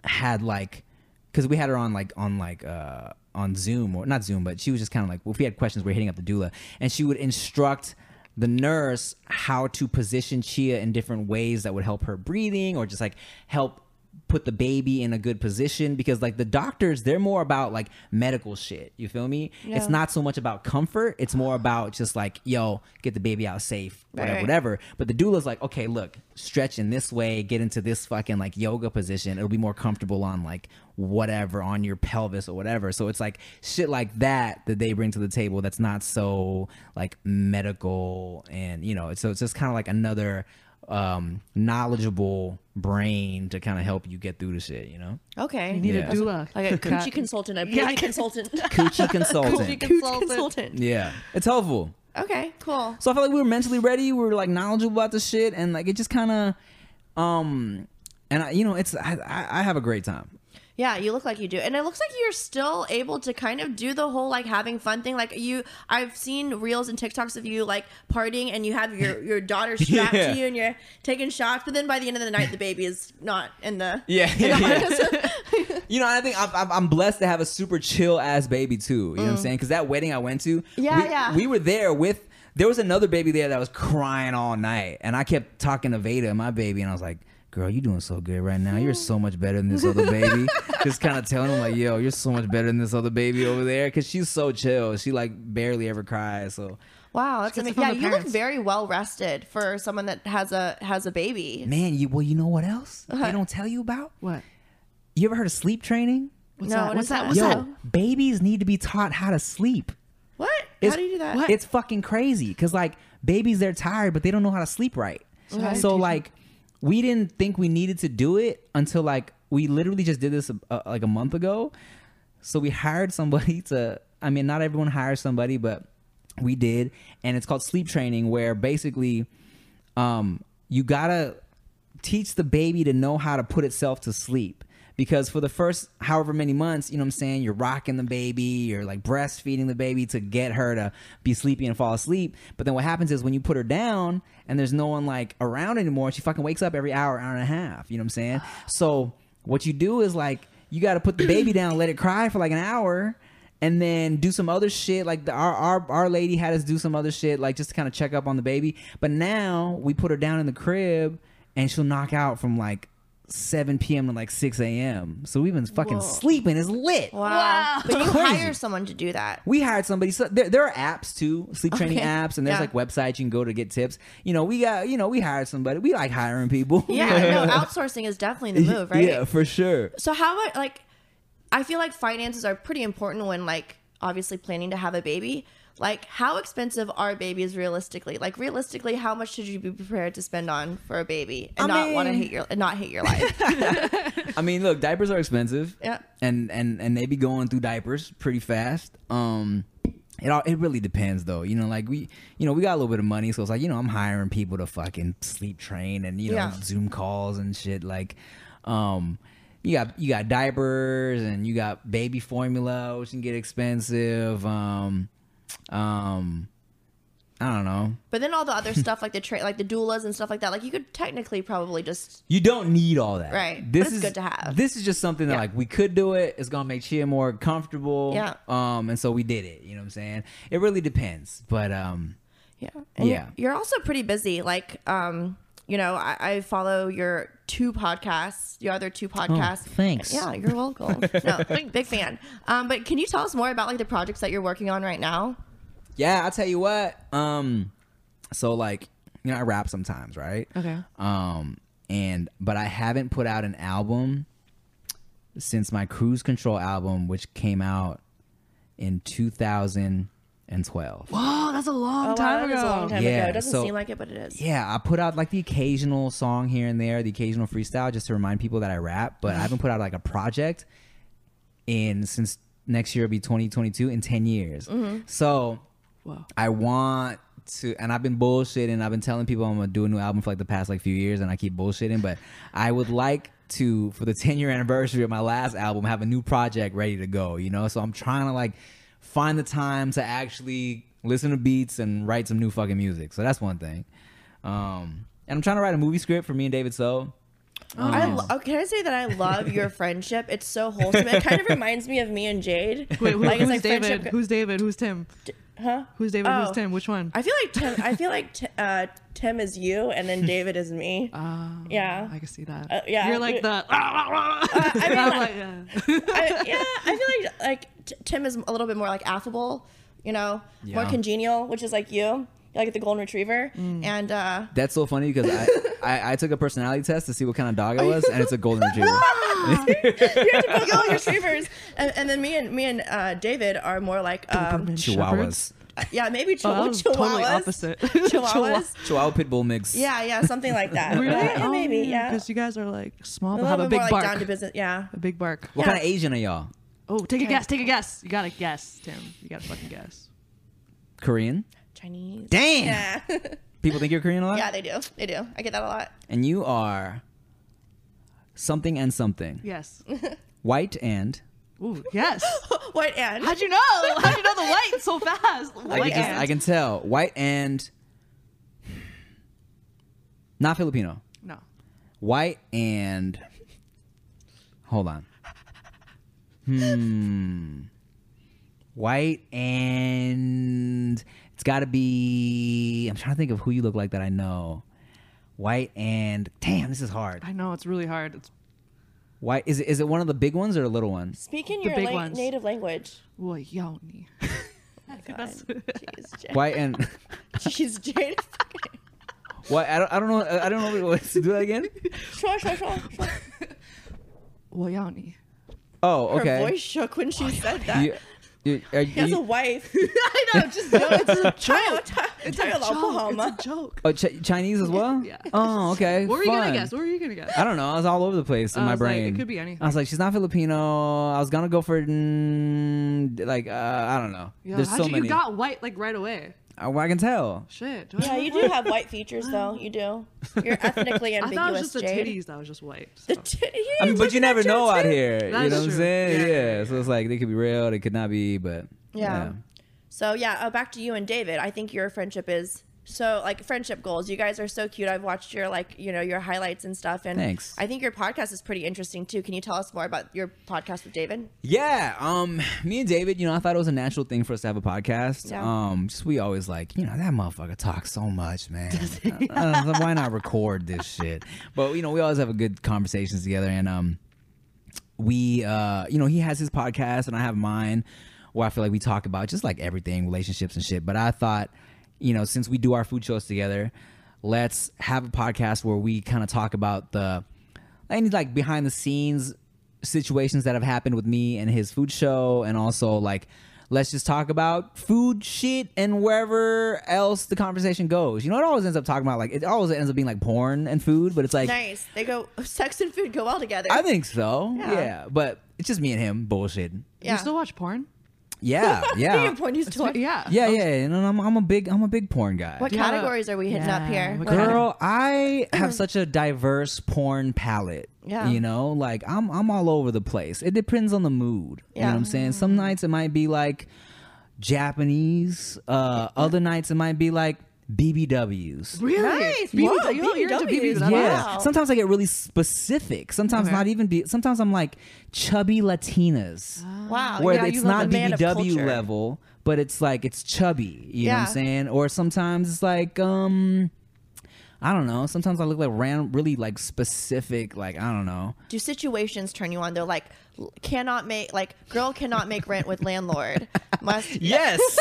had like because we had her on like on like uh on Zoom or not Zoom, but she was just kind of like well, if we had questions, we are hitting up the doula, and she would instruct the nurse how to position Chia in different ways that would help her breathing or just like help put the baby in a good position because like the doctors they're more about like medical shit. You feel me? It's not so much about comfort. It's more about just like yo get the baby out safe whatever Right. whatever. But the doula's like okay look stretch in this way get into this fucking like yoga position. It'll be more comfortable on like whatever on your pelvis or whatever. So it's like shit like that that they bring to the table that's not so like medical and you know so it's just kind of like another um knowledgeable brain to kind of help you get through the shit you know Okay. You need Yeah. a doula. like a coochie consultant, a Yeah, (laughs) consultant. coochie consultant Coochie Coochie consultant. consultant. yeah it's helpful Okay, cool. So I felt like we were mentally ready. We were like knowledgeable about the shit, and like it just kind of, um, and I, you know, it's I, I I have a great time. Yeah, you look like you do. And it looks like you're still able to kind of do the whole like having fun thing. Like you I've seen reels and TikToks of you like partying and you have your (laughs) your daughter strapped Yeah. to you and you're taking shots, but then by the end of the night the baby is not in the Yeah, in the (laughs) yeah. (laughs) You know, I think I'm, I'm, I'm blessed to have a super chill ass baby too. You know what I'm saying? Because that wedding I went to, Mm. Yeah, we, yeah. we were there with. There was another baby there that was crying all night, and I kept talking to Veda, my baby, and I was like. Girl, you're doing so good right now. You're so much better than this other baby. (laughs) Just kind of telling him like, "Yo, you're so much better than this other baby over there." Because she's so chill. She like barely ever cries. So Wow, that's amazing. Yeah, you look very well rested for someone that has a has a baby. Man, you well, you know what else (laughs) Uh-huh. they don't tell you about? What? You ever heard of sleep training? What's No, that? What's that? that? What's Yo, that? babies need to be taught how to sleep. What? It's- How do you do that? What? It's fucking crazy because like babies, they're tired, but they don't know how to sleep right. Okay. So like, we didn't think we needed to do it until like we literally just did this uh, like a month ago. So we hired somebody (laughs) to. I mean, not everyone hires somebody, but we did, and it's called sleep training, where basically, um, you gotta teach the baby to know how to put itself to sleep. Because for the first however many months, you know what I'm saying, you're rocking the baby, you're like breastfeeding the baby to get her to be sleepy and fall asleep. But then what happens is when you put her down and there's no one like around anymore, she fucking wakes up every hour, hour and a half. You know what I'm saying? So what you do is like you got to put the baby down, let it cry for like an hour, and then do some other shit. Like the, our our our lady had us do some other shit, like just to kind of check up on the baby. But now we put her down in the crib, and she'll knock out from like 7 p.m. to like 6 a.m. So we've been fucking Whoa. sleeping. It's lit. Wow. Wow. But you hire someone to do that. We hired somebody. So there, there are apps too, sleep training Okay. apps, and there's Yeah. like websites you can go to get tips. You know, we got, you know, we hired somebody. We like hiring people. Yeah, no, outsourcing is definitely the move, right? Yeah, for sure. So how about like I feel like finances are pretty important when like obviously planning to have a baby. Like how expensive are babies realistically? Like realistically, how much should you be prepared to spend on for a baby and I not want to hate your and not hate your life? (laughs) I mean, look, diapers are expensive. Yeah. And and and they be going through diapers pretty fast. Um it all it really depends though. You know, like we you know, we got a little bit of money, so it's like, you know, I'm hiring people to fucking sleep train and you know, Yeah. Zoom calls and shit like um you got you got diapers and you got baby formula, which can get expensive. Um um I don't know. but then all the other stuff like the tra- like the doulas and stuff like that, like you could technically probably just You don't need all that. Right. But This it's is good to have. This is just something that Yeah. like we could do it. It's gonna make Chia more comfortable. Yeah. Um, and so we did it. You know what I'm saying? It really depends. But um Yeah. And Yeah. You're also pretty busy. Like, um, you know, I, I follow your two podcasts, your other two podcasts. Oh, thanks. Yeah, you're welcome. (laughs) no, (laughs) big fan. Um, but can you tell us more about like the projects that you're working on right now? yeah, I'll tell you what. Um so like, you know, I rap sometimes, right? Okay. Um and but I haven't put out an album since my cruise control album, which came out in 2012. Whoa, that's a long oh, wow, time that is ago. a long time Yeah, ago. It doesn't so- seem like it, but it is. Yeah, I put out like the occasional song here and there, the occasional freestyle, just to remind people that I rap. But I haven't put out like a project in since next year will be 2022 in 10 years. Mm-hmm. So Whoa. I want to, and I've been bullshitting. I've been telling people I'm gonna do a new album for like the past like few years, and I keep bullshitting. But I would like to, for the 10 year anniversary of my last album, have a new project ready to go. You know, so I'm trying to like find the time to actually listen to beats and write some new fucking music. So that's one thing. Um, and I'm trying to write a movie script for me and David So. I lo- oh, can I say that I love your friendship? It's so wholesome. It kind of reminds me of me and Jade. Wait, who, Like, who's like David? friendship- Who's David? Who's Tim? Huh? Who's David? Oh. Who's Tim? Which one? I feel like Tim. I feel like (laughs) Ti- uh, Tim is you, and then (laughs) David is me. Oh, Yeah. I can see that. Uh, yeah. You're like the. I (laughs) mean, like- like, yeah. I, yeah, I feel like like T- Tim is a little bit more like affable, you know, more congenial, which is like you, You're like the golden retriever, Mm. and uh, That's so funny because I, I I took a personality test to see what kind of dog I was, and it's a golden (laughs) retriever. you have to put golden retrievers, and, and then me and me and uh, David are more like um, Chihuahuas, yeah, maybe Oh, chihuahuas. totally opposite. (laughs) Chihuahuas. Chihuahua pit bull mix. Yeah, yeah, something like that. (laughs) Really? Yeah, yeah, maybe. Yeah, Because you guys are like small a but little have a bit big more bark. like down to business. Yeah. a big bark. What Yeah. kind of Asian are y'all? Oh, take a guess. Take a guess. You gotta guess, Tim. You gotta fucking guess. Korean. Chinese. Damn. Yeah. (laughs) People think you're Korean a lot. yeah, they do. They do. I get that a lot. And you are something and something. Yes. (laughs) White and. Ooh, yes. (laughs) White and How'd you know? How'd you know the white so fast? I White can, just. I can tell. White and. Not Filipino. No. White and. Hold on. Hmm. White and. It's got to be. I'm trying to think of who you look like that I know. White and. Damn, this is hard. I know it's really hard. It's White is it? Is it one of the big ones or a little one? Speaking The your big la- ones. native language. well, yoni. (laughs) Oh God. (laughs) Jeez, Jade. White and. (laughs) Jeez, Jade. What? I don't. I don't know. I don't know. What to do that again? Sure, sure, sure, sure. well, yoni. Oh, okay. Her voice shook when she oh, said that. You, you, are he has a you, wife. (laughs) (laughs) I know. Just no, it's a Tayo, joke. Tayo, It's a Tayo, joke. It's a joke. (laughs) oh, Ch- Chinese as well? Yeah. Oh, okay. What were you Fun. gonna guess? What were you gonna guess? I don't know. I was all over the place in I my was like, brain. it could be anything. I was like, she's not Filipino. I was gonna go for mm, like uh, I don't know. Yo, There's how'd so you, many. you got white like right away. Well, I can tell. Shit. do I Yeah, have you do white? have white features, though. You do. You're ethnically (laughs) I thought it was ambiguous, just the Jade. titties that was just white. The so. t- I mean, but you never know out here. you know That's what I'm true. saying? Yeah, Yeah, yeah, yeah. So it's like they could be real, they could not be, but Yeah. So yeah, uh, back to you and David. I think your friendship is so like friendship goals. You guys are so cute. I've watched your like you know your highlights and stuff, and Thanks. I think your podcast is pretty interesting too. Can you tell us more about your podcast with David? Yeah, um, me and David, you know, I thought it was a natural thing for us to have a podcast. Yeah. Um, just we always like, you know, that motherfucker talks so much, man. (laughs) Uh, why not record this shit? But you know, we always have a good conversations together, and um, we, uh, you know, he has his podcast and I have mine, where I feel like we talk about just like everything, relationships and shit. But I thought, you know, since we do our food shows together, let's have a podcast where we kind of talk about the any like behind the scenes situations that have happened with me and his food show and also like let's just talk about food shit and wherever else the conversation goes you know it always ends up talking about like it always ends up being like porn and food but it's like nice. They go. (laughs) Sex and food go well together. i think so Yeah. yeah. but it's just me and him bullshit yeah. You still watch porn? Yeah (laughs) yeah Your point is to Yeah. yeah yeah and I'm, I'm a big i'm a big porn guy What Yeah. categories are we hitting up here? What What- Girl, I have (clears throat) such a diverse porn palette. Yeah. You know, like I'm I'm all over the place. It depends on the mood. You know Yeah. what I'm saying? Some nights it might be like Japanese, uh other nights it might be like BBWs. Really? Nice. BBW? Whoa, Yo, you're into BBWs. Yeah. Wow. Sometimes I get really specific. Sometimes Okay. not even be sometimes I'm like chubby Latinas. Wow. where yeah, it's not the man of BBW level, but it's like it's chubby. You know what Yeah. I'm saying? Or sometimes it's like um I don't know. Sometimes I look like ran really like specific, like I don't know. Do situations turn you on? They're like, cannot make like girl cannot make rent with landlord. (laughs) Must Yes. (laughs)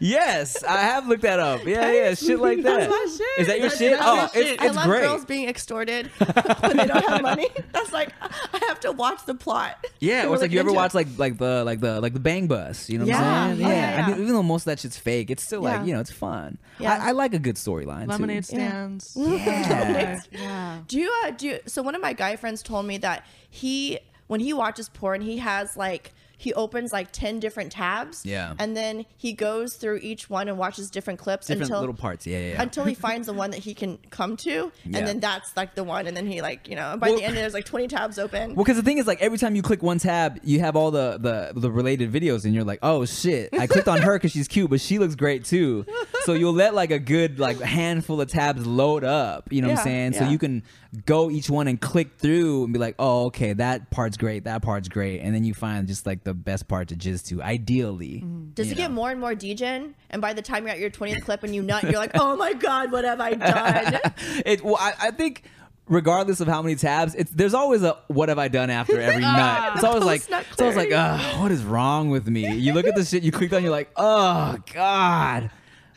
yes, I have looked that up. Yeah, yeah, shit like that. That's my shit. Is that your That's- shit? that's Oh, my it's, shit. it's I love great. girls being extorted (laughs) when they don't have money. (laughs) That's like I have to watch the plot. Yeah, to or it's really like you ever get into watch like like the like the like the Bang Bus, you know what Yeah. I'm saying? Oh, yeah, I mean, even though most of that shit's fake, it's still Yeah. like you know it's fun. Yeah. I, I like a good storyline. Lemonade too. stands. (laughs) Yeah. Yeah. Do you uh, do you, so? One of my guy friends told me that he when he watches porn, he has like he opens like 10 different tabs. Yeah. And then he goes through each one and watches different clips Different until little parts. Yeah, yeah. yeah. until he (laughs) finds the one that he can come to. Yeah. And then that's like the one. And then he like, you know, by Well- the end there's like 20 tabs open. Well, because the thing is, like every time you click one tab, you have all the the the related videos, and you're like, oh shit, I clicked on her because she's cute, but she looks great too. So you'll let like a good like handful of tabs load up. You know what I'm saying? So you can go each one and click through and be like, oh okay, that part's great, that part's great, and then you find just like the best part to jizz to. Ideally, mm-hmm. Does you it get more and more degen? And by the time you're at your 20th clip and you nut, you're like, oh my God, what have I (laughs) done? it well I, I think regardless of how many tabs it's there's always a what have i done after every (laughs) ah, nut it's always like it's always like Ugh, what is wrong with me you look at the shit you clicked on you're like oh god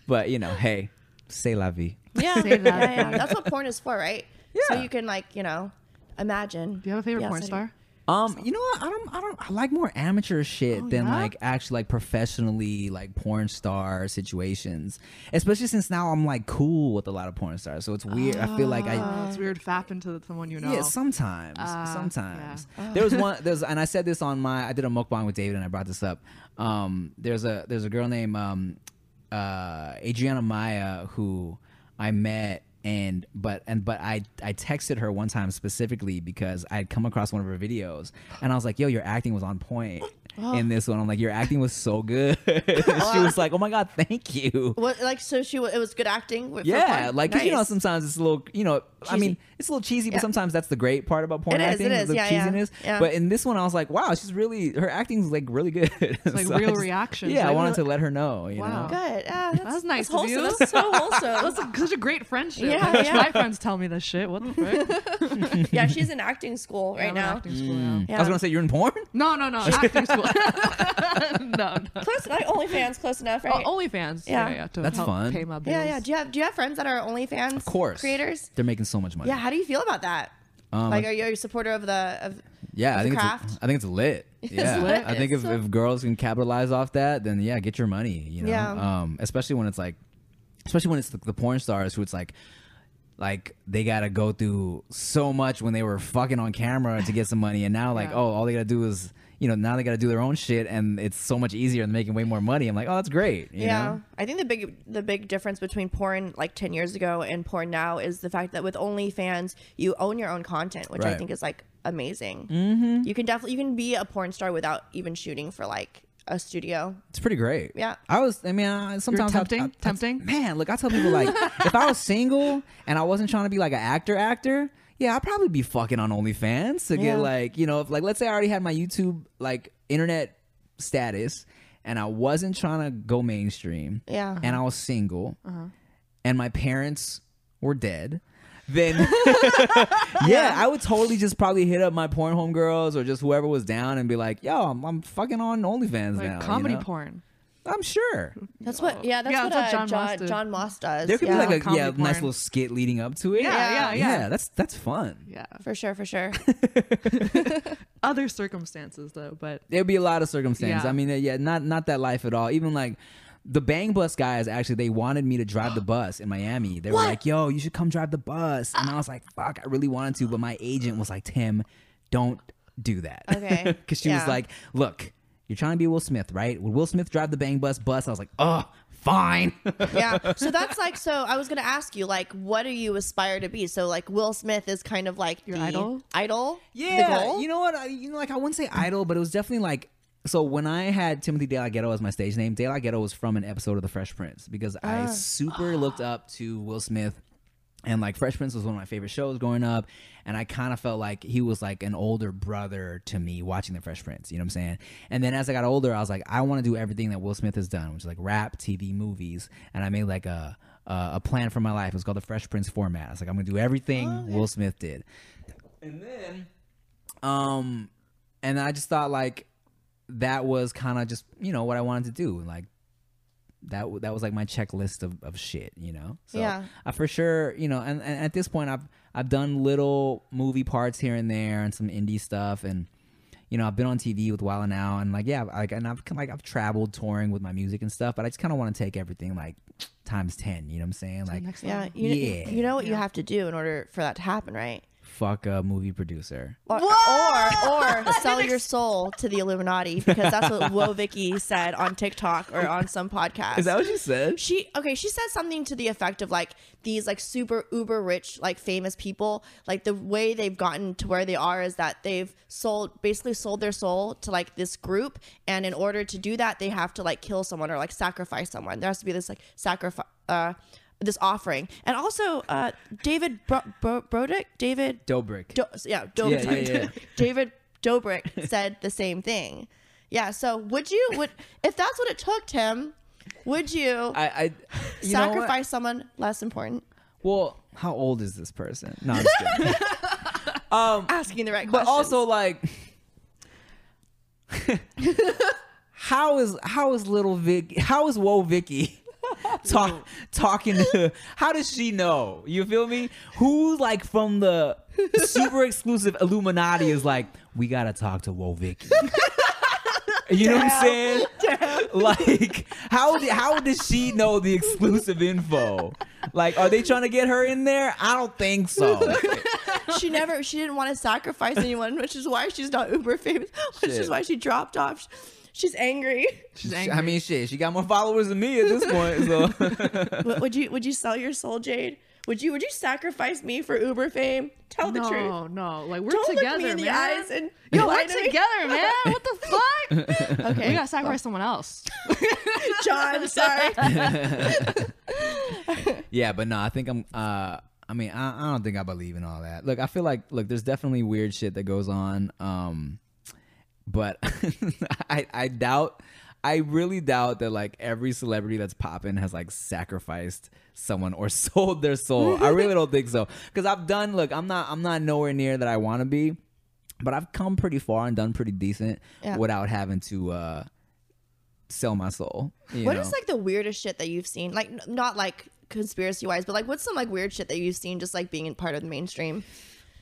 but you know hey say la vie yeah. (laughs) Say yeah, That's what porn is for, right? Yeah. So you can like, you know, imagine. Do you have a favorite Yes, porn I do. star? Um you know what i don't i don't i like more amateur shit Oh, than yeah? like actually like professionally like porn star situations especially since now i'm like cool with a lot of porn stars so it's weird i feel like i Oh, it's weird fapping to someone you know. Yeah, sometimes. Ah, sometimes. There was one (laughs) there's and I said this on my I did a mukbang with David and I brought this up. Um there's a there's a girl named um uh Adriana Maya who I met and but and but I I texted her one time specifically because I had come across one of her videos and I was like, "Yo, your acting was on point in this one." I'm like, "Your acting was so good." (laughs) she was like, "Oh my god, thank you." What, like, so she, it was good acting? with- Yeah, like 'cause you know Nice. sometimes it's a little you know I Cheesy. mean it's a little cheesy, but sometimes that's the great part about porn It is, acting. it is, the yeah, yeah, cheesiness. yeah. But in this one, I was like, wow, she's really her acting's like really good. (laughs) It's like real reactions. Yeah, I wanted to let her know. You Wow. know, Good. Yeah, that's, That's nice That's of you. wholesome. That's so wholesome. That's a, such a great friendship. Yeah, yeah. My friends tell me this shit. What the frick? (laughs) yeah, she's in acting school right I'm now. acting school. Mm. I Yeah. was gonna say you're in porn. No, no, no. Acting school. (laughs) no, no. Close enough. OnlyFans, close enough, right? Oh, OnlyFans. Yeah. Yeah, yeah. To That's fun. Pay my bills. yeah, yeah. Do you have Do you have friends that are OnlyFans? Of course, Creators. They're making so much money. Yeah. How do you feel about that? Um, like, are you a supporter of the of? yeah, I the think craft? it's I think it's lit. (laughs) Yeah, lit. I think if, if girls can capitalize off that, then yeah, get your money. You know, Yeah. um, especially when it's like, especially when it's the, the porn stars who it's like. Like they gotta go through so much when they were fucking on camera to get some money, and now like Yeah. oh, all they gotta do is you know now they gotta do their own shit, and it's so much easier and making way more money. I'm like, oh, that's great. You yeah, know? I think the big the big difference between porn like ten years ago and porn now is the fact that with OnlyFans you own your own content, which I think is like amazing. Mm-hmm. You can definitely you can be a porn star without even shooting for like a studio. It's pretty great. Yeah. I was. I mean, I, sometimes I- tempting? I, I- Tempting? Man, look, I tell people like, if I was (laughs) single and I wasn't trying to be like an actor, actor, yeah, I'd probably be fucking on OnlyFans to Yeah. get like, you know, if like, let's say I already had my YouTube like internet status, and I wasn't trying to go mainstream, Yeah. and I was single, uh-huh. and my parents were dead. Then (laughs) yeah, I would totally just probably hit up my porn home girls or just whoever was down and be like, "Yo, I'm, I'm fucking on OnlyFans Like now." you comedy know? porn. I'm sure. That's what. Yeah, that's Yeah, what, that's uh, what John John, Moss did. John Moss does. There could yeah, be like a comedy yeah, nice little skit leading up to it. Yeah, yeah, yeah. That's that's fun. Yeah. for sure, for sure. (laughs) (laughs) Other circumstances though, but There'd be a lot of circumstances. Yeah. I mean, uh, yeah, not not that life at all. Even like the Bang Bus guys actually they wanted me to drive the bus in Miami. They were What? like, "Yo, you should come drive the bus," and I was like, "Fuck, I really wanted to," but my agent was like, "Tim, don't do that." Okay. (laughs) because she was like, "Look, you're trying to be Will Smith, right? Would Will Smith drive the Bang Bus bus?" I was like, "Oh, fine." (laughs) yeah. So that's like. So I was gonna ask you, like, what do you aspire to be? So like, Will Smith is kind of like Your the idol? Idol. Yeah, The goal? you know what? I, you know, like I wouldn't say idol, but it was definitely like. So when I had Timothy De La Ghetto as my stage name, De La Ghetto was from an episode of The Fresh Prince because I super (gasps) looked up to Will Smith, and like Fresh Prince was one of my favorite shows growing up, and I kind of felt like he was like an older brother to me watching The Fresh Prince. You know what I'm saying? And then as I got older, I was like, I want to do everything that Will Smith has done, which is like rap, TV, movies, and I made like a. Uh, a plan for my life. It was called the Fresh Prince format. I was like, I'm gonna do everything Will Smith did. And then um and I just thought like that was kind of just, you know, what I wanted to do. Like that that was like my checklist of, of shit, you know. So Yeah. I for sure, you know, and, and at this point I've I've done little movie parts here and there and some indie stuff and you know, I've been on TV with Wild 'N Out and like yeah, like and I've like I've traveled touring with my music and stuff, but I just kind of want to take everything like times 10, you know what I'm saying? Like Yeah. You, Yeah. You know what you have to do in order for that to happen, right? Fuck a movie producer. Or, or, or (laughs) sell your soul to the Illuminati because that's what (laughs) Woah Vicky said on TikTok or on some podcast. Is that what you said? she okay she said something to the effect of like these like super uber rich like famous people like the way they've gotten to where they are is that they've sold basically sold their soul to like this group and in order to do that they have to like kill someone or like sacrifice someone there has to be this like sacrifice uh this offering and also uh david Bro- Bro- brodick david Dobrik. Do- yeah, Do- Yeah, yeah, yeah. (laughs) David Dobrik said the same thing. Yeah, so would you would if that's what it took, Tim? Would you I, I you sacrifice someone less important? Well, how old is this person? No, I'm just kidding. (laughs) um, Asking the right question. but also like, (laughs) how is how is little Vic? How is Woah Vicky? (laughs) Talk, talking to how does she know? You feel me? Who's like from the super exclusive illuminati is like we gotta talk to Woah Vicky (laughs) you know what i'm saying? Like how did, how does she know the exclusive info? Like are they trying to get her in there? I don't think so. (laughs) She never she didn't want to sacrifice anyone, which is why she's not uber famous. Which Shit. is why she dropped off. She's angry. (laughs) She's angry. i mean shit she got more followers than me at this point so (laughs) Would- would you would you sell your soul, Jade? Would you would you sacrifice me for Uber fame? Tell the no, truth. no, no, like we're Don't together, look me in the eyes and yo, we're to me. together, man. (laughs) What the fuck? Okay, We gotta sacrifice someone else. John. Sorry. yeah but no i think i'm uh i mean I, I don't think i believe in all that look i feel like look there's definitely weird shit that goes on um but (laughs) i i doubt i really doubt that like every celebrity that's popping has like sacrificed someone or (laughs) sold their soul i really don't think so because i've done look i'm not i'm not nowhere near that i want to be but i've come pretty far and done pretty decent Yeah. without having to uh sell my soul you What know? is like the weirdest shit that you've seen? Like n- not like conspiracy wise, but like what's some like weird shit that you've seen just like being in part of the mainstream?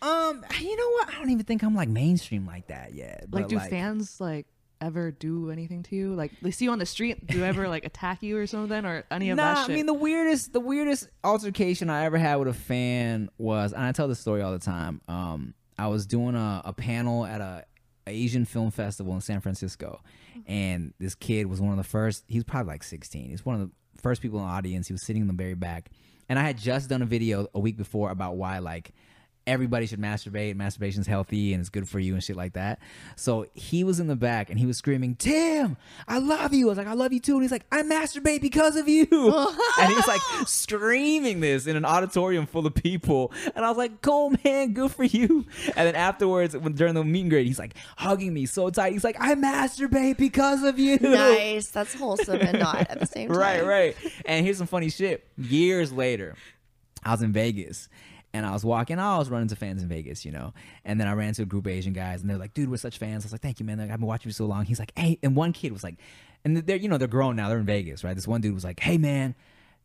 Um, you know what? I don't even think I'm like mainstream like that yet. Like, do fans like ever do anything to you? Like, they see you on the street, do ever like attack you or something, or any of Nah, that shit? Nah, I mean the weirdest, the weirdest altercation I ever had with a fan was, and I tell this story all the time. Um, I was doing a, a panel at a Asian film festival in San Francisco, and this kid was one of the first. He was probably like 16. He's one of the first people in the audience. He was sitting in the very back, and I had just done a video a week before about why like everybody should masturbate. Masturbation's healthy and it's good for you and shit like that. So he was in the back and he was screaming, Tim, I love you. I was like, I love you too. And he's like, I masturbate because of you. (laughs) and he was like (laughs) screaming this in an auditorium full of people. And I was like, cool, man, good for you. And then afterwards, when during the meet and greet, he's like hugging me so tight. He's like, I masturbate because of you. Nice. That's (laughs) wholesome and not at the same time. Right, right. And here's some funny shit. Years later, I was in Vegas and I was walking. I was running to fans in Vegas, you know. And then I ran to a group of Asian guys, and they're like, "Dude, we're such fans." I was like, "Thank you, man. Like, I've been watching you so long." He's like, "Hey," and one kid was like, and they're you know they're grown now. They're in Vegas, right? This one dude was like, "Hey, man,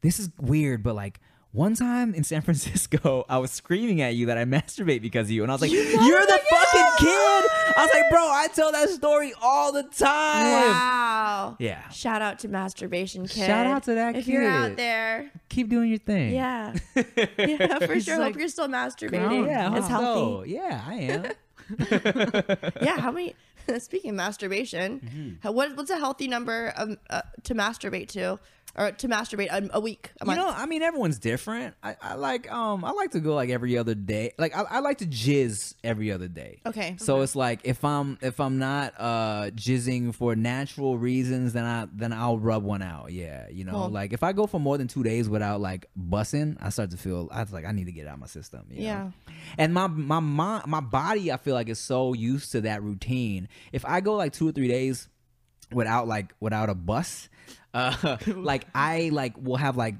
this is weird, but like." One time in San (laughs) Francisco, I was screaming at you that I (laughs) masturbate because of you, and I was like, "You're the fucking kid!" I was like, "Bro, I tell that story all the time." Wow. Yeah, Shout out to masturbation kid. Shout out to that if you're out there. keep doing your thing. Yeah. (laughs) yeah, for He's sure. like Hope you're still masturbating. Yeah, it's hope so. healthy. Yeah, I am. Yeah. How many? Speaking of masturbation, Mm-hmm. what, what's a healthy number of, uh, to masturbate to, or to masturbate a, a week, a you month? know, I mean, everyone's different. I, I like, um, I like to go like every other day. Like, I, I like to jizz every other day. Okay. So it's like if I'm if I'm not uh jizzing for natural reasons, then I then I'll rub one out. Yeah, you know, Cool. like if I go for more than two days without like bussing, I start to feel I was like I need to get it out of my system. you know? Yeah. And my my my my body, I feel like is so used to that routine. If I go like two or three days without like without a bus, uh, (laughs) like I like will have like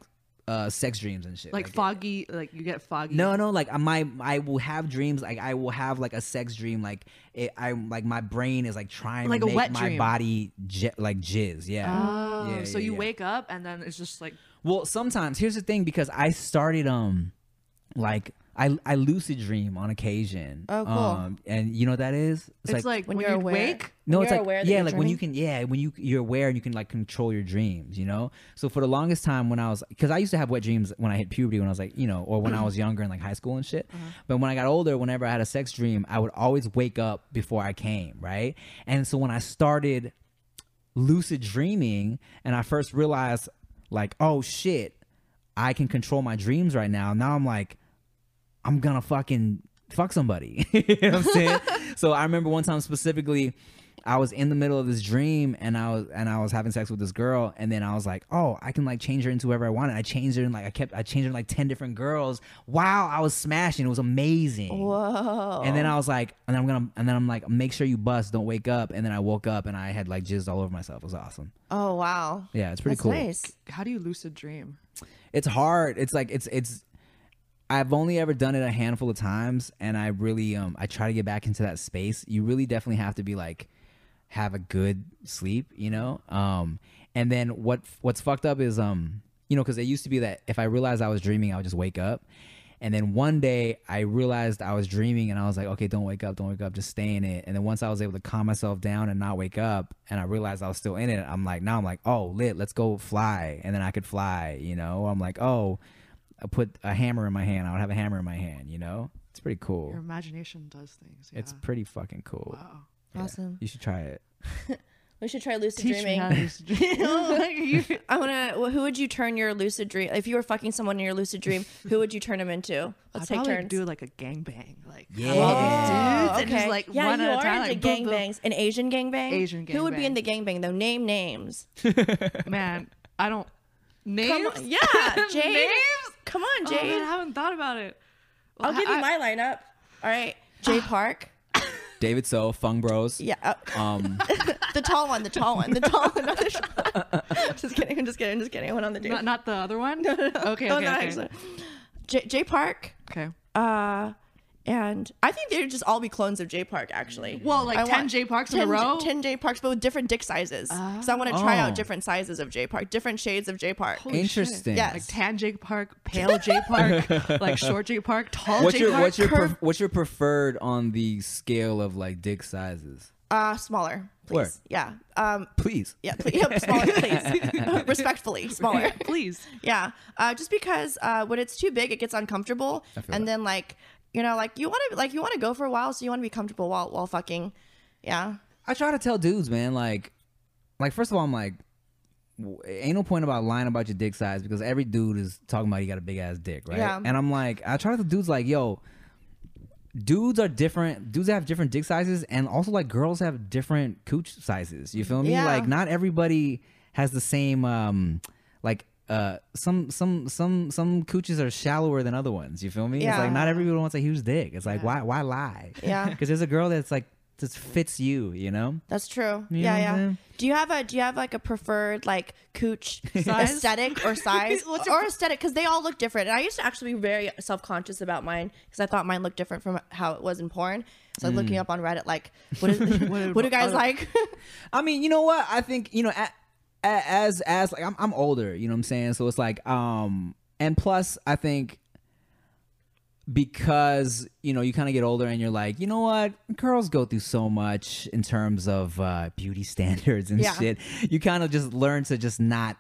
uh sex dreams and shit. like foggy, like you get foggy. No, no, like I my I will have dreams like I will have like a sex dream like it I'm like my brain is like trying Like to a make wet my dream. body j- like jizz, yeah. Oh, Yeah, so yeah, you yeah. wake up and then it's just like Well, sometimes here's the thing because I started um like I I lucid dream on occasion. Oh, cool. Um, and you know what that is? It's, like, when when, you're awake. aware. no, when it's you're like aware yeah, you're like when you can yeah, when you you're aware and you can like control your dreams, you know. So for the longest time when I was because I used to have wet dreams when I hit puberty when I was like you know or when I was (clears throat) younger in like high school and shit. Uh-huh. But when I got older, whenever I had a sex dream, I would always wake up before I came, right? And so when I started lucid dreaming and I first realized like oh shit, I can control my dreams right now. Now I'm like I'm gonna fucking fuck somebody. (laughs) you know what I'm saying? (laughs) so I remember one time specifically, I was in the middle of this dream and I was and I was having sex with this girl and then I was like, oh, I can like change her into whoever I wanted. I changed her and like I kept I changed her like ten different girls. Wow, I was smashing. It was amazing. Whoa. And then I was like, and then I'm gonna, and then I'm like, make sure you bust, don't wake up. And then I woke up and I had like jizzed all over myself. It was awesome. oh wow. Yeah, it's pretty That's cool. nice. How do you lucid dream? it's hard it's like it's it's i've only ever done it a handful of times and i really um i try to get back into that space you really definitely have to be like have a good sleep you know um and then what what's fucked up is um you know because it used to be that if i realized i was dreaming i would just wake up and then one day I realized I was dreaming and I was like, okay, don't wake up, don't wake up, just stay in it. And then once I was able to calm myself down and not wake up and I realized I was still in it, I'm like, now I'm like, oh, lit, let's go fly. And then I could fly, you know? I'm like, oh, I put a hammer in my hand. I would have a hammer in my hand, you know? It's pretty cool. Your imagination does things. Yeah. It's pretty fucking cool. wow. Yeah. Awesome. You should try it. (laughs) We should try lucid Teach me dreaming. how lucid dream. (laughs) (laughs) Oh, I wanna. Well, who would you turn your lucid dream? If you were fucking someone in your lucid dream, who would you turn him into? Let's I'd take turns. do like a gangbang, like Yeah. have all these Oh, dudes and oh, just like yeah, one you at a are time, into like boom, boom. gangbangs. An Asian gangbang. Asian gangbang. Who would be in the gangbang though? Name names. Man, I don't names. Come on. Yeah, Jade. (laughs) names. Come on, Oh, man, I haven't thought about it. Well, I'll give you I- my lineup. All right, Jay (sighs) Park. David So, Fung Bros. Yeah, uh, (laughs) Um, the tall one, the tall one, the tall one. not the short- just kidding. I'm just kidding. I'm just kidding. I went on the date. Not, not the other one. (laughs) Okay, okay, Oh, okay. no, okay. actually. J, Jay Park. okay. Uh, and I think they'd just all be clones of Jay Park, actually. Well, like I 10 want Jay Parks in a 10 J- row? 10 Jay Parks, but with different dick sizes. Because I want to try Oh. out different sizes of Jay Park, different shades of Jay Park. Holy shit. Interesting. Yes. Like tan Jay Park, pale Jay (laughs) Park, like short Jay Park, tall what's Jay your Park. what's your curve- pref- what's your preferred on the scale of like dick sizes? Uh, smaller, please. Where? Yeah. Um, Please. yeah, (laughs) please, yep, smaller, please. (laughs) Respectfully, smaller. Please. Yeah. Uh, just because uh, when it's too big, it gets uncomfortable, and that. then like you know, like you want to like you want to go for a while, so you want to be comfortable while while fucking. Yeah. I try to tell dudes, man, like, like first of all, I'm like, ain't no point about lying about your dick size because every dude is talking about you got a big ass dick, right? Yeah. And I'm like, I try to dudes like, yo, dudes are different. Dudes have different dick sizes, and also like girls have different cooch sizes. You feel me? Yeah. Like, not everybody has the same, um, like. Uh, some some some some cooches are shallower than other ones. You feel me? It's Yeah. like not everybody wants a huge dick. It's like why why lie? Yeah. (laughs) because there's a girl that's like just fits you. You know? That's true. You yeah, yeah. Do you have a do you have like a preferred like cooch (laughs) aesthetic or (laughs) size or aesthetic? Because they all look different. And I used to actually be very self conscious about mine because I thought mine looked different from how it was in porn. So I'm Mm. looking up on Reddit like what is what, What- do guys like? I mean, you know what? I think you know, a, a, as as like I'm I'm older. You know what I'm saying? So it's like, um, and plus, I think because you know you kind of get older and you're like, you know what? Girls go through so much in terms of uh, beauty (laughs) standards and Yeah. shit. You kind of just learn to just not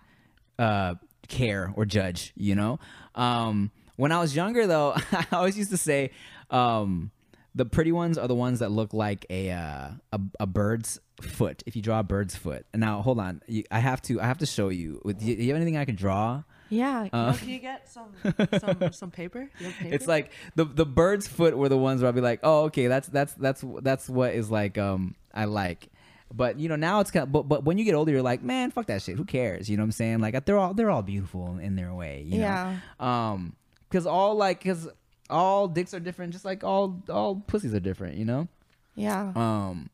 uh, care or judge. You know. Um, when I was younger, though, (laughs) I always used to say. Um, the pretty ones are the ones that look like a uh, a, a bird's foot. If you draw a bird's foot, and now hold on, you, I have to I have to show you. With- Do you, do you have anything I can draw? yeah. Uh, Can you get some some (laughs) some paper? Paper? It's like the the bird's foot were the ones where I'd be like, oh, okay, that's that's that's that's what is like um I like. But you know now it's kind of, but but when you get older you're like man fuck that shit who cares you know what I'm saying like they're all they're all beautiful in their way you know? Yeah. um because all like because all dicks are different just like all all pussies are different you know yeah. um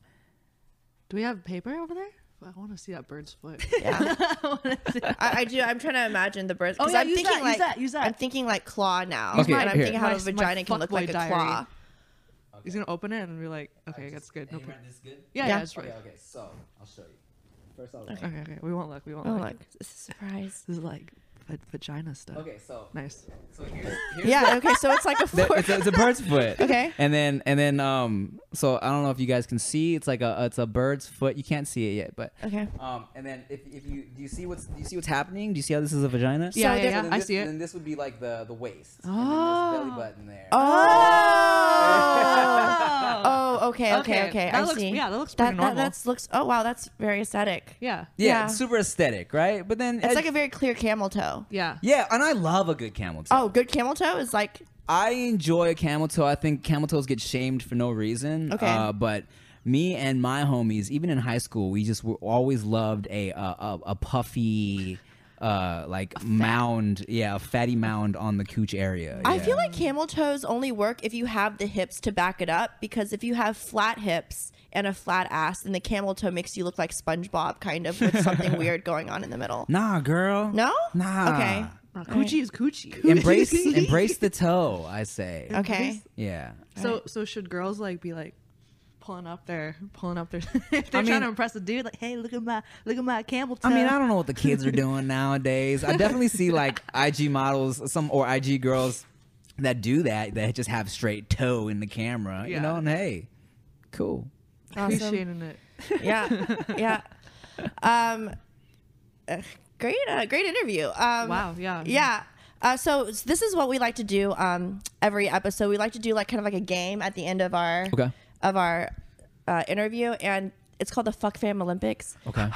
Do we have paper over there? I want to see that bird's foot. (laughs) Yeah. (laughs) I, I do. I'm trying to imagine the birds. Oh, 'cause Oh, yeah, I'm use thinking that, like use that, use that. I'm thinking like claw now. Okay, and I'm here. thinking how My- a vagina can look like a diary. claw. He's gonna open it and be like, okay, that's good. No problem. this good Yeah, Yeah. yeah, that's right. okay so I'll show you first I'll Okay, okay, we won't look. We won't Oh look. look, this is a surprise. This is like va- vagina stuff. Okay, so Nice. so here's, here's (laughs) Yeah. (laughs) Okay. So it's like a the- four. it's, a, it's a bird's (laughs) foot. Okay. And then and then um so I don't know if you guys can see it's like a it's a bird's foot. You can't see it yet, but Okay. um and then if, if you do you see what's do you see what's happening? Do you see how this is a vagina? Yeah, yeah, there's- yeah. then I see it. Then this would be like the the waist. Oh. And then belly button there. Oh. oh. Okay. Okay. Okay, Okay. that I looks- see. yeah, that looks that, pretty that normal. that's looks. Oh wow, that's very aesthetic. Yeah. Yeah, yeah. it's super aesthetic, right? But then It's like a very clear camel toe. Yeah. yeah, and I love a good camel toe. Oh, good camel toe is like I enjoy a camel toe. I think camel toes get shamed for no reason. Okay. Uh, but me and my homies, even in high school, we just were always loved a a, a, a puffy, uh, like mound. Yeah, a fatty mound on the cooch area. I yeah. feel like camel toes only work if you have the hips to back it up because if you have flat hips and a flat ass, and the camel toe makes you look like SpongeBob kind of with something (laughs) weird going on in the middle. Nah, girl. No? Nah. Okay. Uh, coochie is coochie. Embrace embrace the toe. I say. Okay. Yeah. So so should girls like be like pulling up their pulling up their (laughs) if they're I trying mean- to impress a dude like hey look at my look at my camel toe. I mean, I don't know what the kids are doing (laughs) nowadays. I definitely see like IG models, some or IG girls that do that that just have straight toe in the camera. You know, and hey, cool. Awesome. appreciating it. Yeah. (laughs) Yeah. Um, uh, great, uh, great interview. Um, Wow, yeah. Yeah. Uh, so this is what we like to do um, every episode. We like to do like kind of like a game at the end of our Okay. of our uh, interview, and it's called the Fuck Fam Olympics. Okay.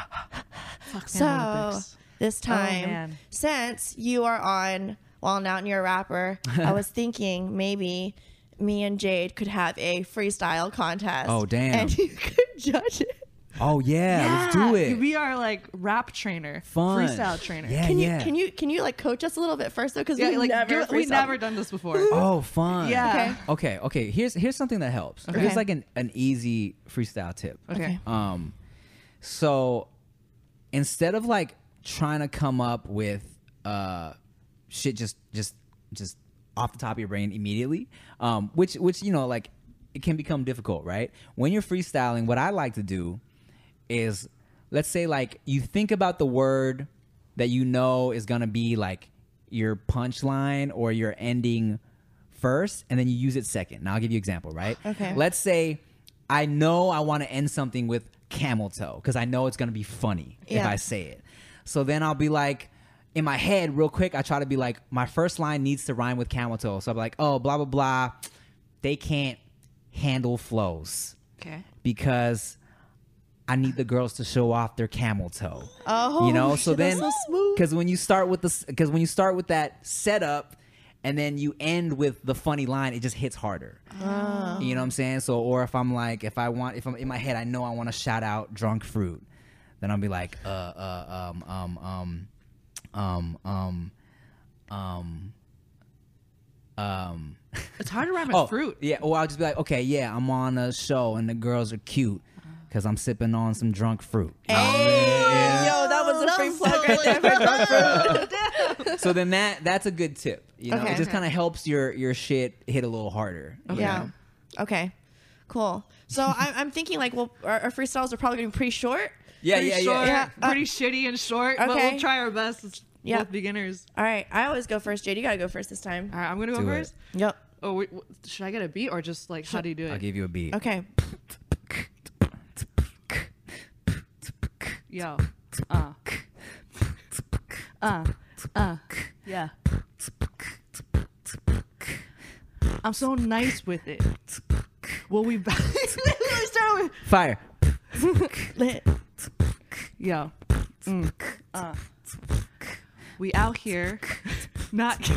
Fuck So Olympics. this time, man. since you are on Wild Out and you're a rapper, I (laughs) was thinking maybe me and Jade could have a freestyle contest. Oh, damn. And (laughs) you could judge it. Oh yeah, let's do it. We are like rap trainer, Fun. freestyle trainer. Yeah, Can you yeah. can you can you like coach us a little bit first though? Because Yeah, we like never give- we freestyle. never done this before. (laughs) Oh, fun. Yeah. Okay. Okay. Here's here's something that helps. Okay. Here's like an, an easy freestyle tip. Okay. Um, so instead of like trying to come up with uh shit just just just off the top of your brain immediately, um, which which you know like it can become difficult, right? When you're freestyling, what I like to do is let's say like you think about the word that you know is gonna be like your punchline or your ending first and then you use it second. Now I'll give you an example, right? Okay. Let's say I know I want to end something with camel toe because I know it's gonna be funny if I say it. So then I'll be like in my head real quick, I try to be like my first line needs to rhyme with camel toe. So I'm like, oh blah blah blah. They can't handle flows Okay. because I need the girls to show off their camel toe. Oh, you know, so then so because when you start with the because when you start with that setup and then you end with the funny line, it just hits harder. Oh. You know what I'm saying? So or if I'm like if I want if I'm in my head, I know I want to shout out drunk fruit, then I'll be like uh uh um um um um um um um. It's hard to rhyme with Oh, fruit. Yeah, or I'll just be like, okay, yeah, I'm on a show and the girls are cute because I'm sipping on some drunk fruit. Hey, yo, that was a free plug right there for drunk fruit. (laughs) so then that that's a good tip. You know, Okay. it just kind of helps your your shit hit a little harder. you Yeah. know? Okay. Cool. So I'm, I'm thinking like, well, our, our freestyles are probably gonna be pretty short. Yeah, pretty yeah, short, yeah. Yeah. pretty shitty and short, but we'll try our best. It's Yeah. both beginners. All right. I always go first. Jade, you gotta go first this time. All right, I'm gonna go Do it. first. Yep. Oh, wait, wh- should I get a beat or just like how do you do it? I'll give you a beat. Okay. Yo, (laughs) uh, uh, uh, yeah. I'm so nice with it. Will we? (laughs) Let me start with Fire. (laughs) Lit. Yo. Mm, uh, we out here, not.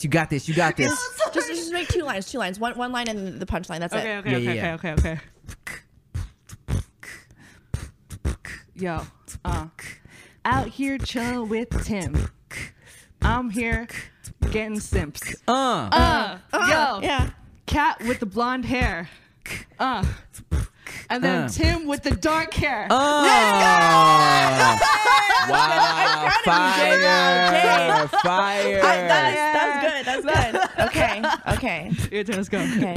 You got this. You got this. (laughs) Just, just make two lines. Two lines. One one line and the punchline. That's okay, it. okay, Yeah, okay, yeah, okay, okay, okay. Yo, uh, out here chilling with Tim. I'm here getting simps. Uh. Uh, yo, Yeah. cat with the blonde hair. Uh, and then Uh. Tim with the dark hair. Oh. wow. Fire. Fire. I, that's, that's good. That's (laughs) good. Okay. Okay. Your turn, let's go. Okay.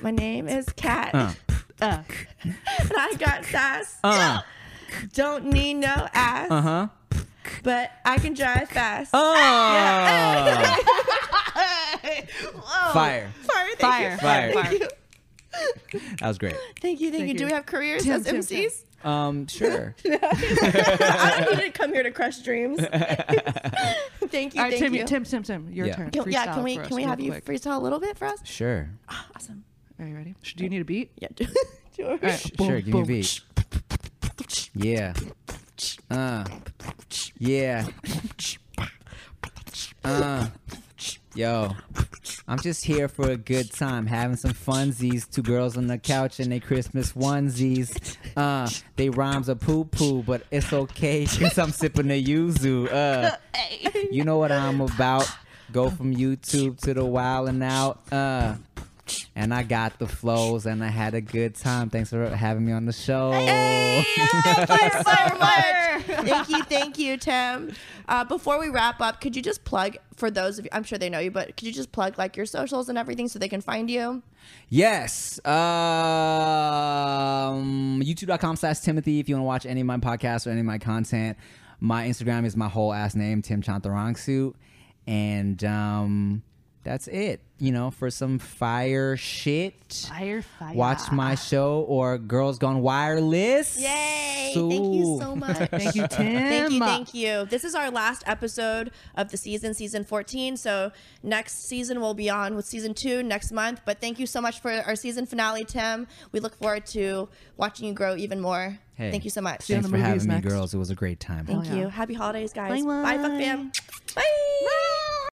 My name is Kat, Uh. Uh, and I got sass. Uh. Don't need no ass, Uh huh. but I can drive fast. Oh. (laughs) Whoa. Fire. Fire. Thank Fire. You. Fire. Thank (laughs) you. That was great. Thank you. Thank, Thank you. Do we have careers Tim, as Tim, MCs? Um, sure. (laughs) I don't need to come here to crush dreams. (laughs) thank you. All right, thank Tim, you. Tim, Tim, Tim, your Yeah. turn. Can- yeah, can we can we have you quick. freestyle a little bit for us? Sure. Awesome. Are you ready? Sh- Do you need a beat? Yeah. sure. All right, Sh- boom, sure, give me a beat. Yeah. Uh. Yeah. Uh. Yo. I'm just here for a good time, having some funsies. Two girls on the couch in their Christmas onesies. Uh, they rhymes are poo poo, but it's okay (laughs) because I'm sipping the yuzu. Uh, you know what I'm about. Go from YouTube to the Wild 'N Out. Uh, and I got the flows and I had a good time. Thanks for having me on the show. Hey, yeah, thanks (laughs) so much. Thank you, thank you, Tim. Uh, before we wrap up, could you just plug for those of you? I'm sure they know you, but could you just plug like your socials and everything so they can find you? Yes. Um, YouTube.com slash Timothy if you want to watch any of my podcasts or any of my content. My Instagram is my whole ass name, Tim Chantarangsu. And um, that's it. You know, for some fire shit. Fire, fire. Watch my show or Girls Gone Wireless. Yay! Thank you so (laughs) much. Thank you, Tim. Thank you, thank you. This is our last episode of the season, season 14. So next season will be on with season two next month. But thank you so much for our season finale, Tim. We look forward to watching you grow even more. Hey. Thank you so much. you Thanks for movies having me, girls. It was a great time. Thank Hell yeah. you. Happy holidays, guys. Bye, Bye, fuck bye. fam. Bye.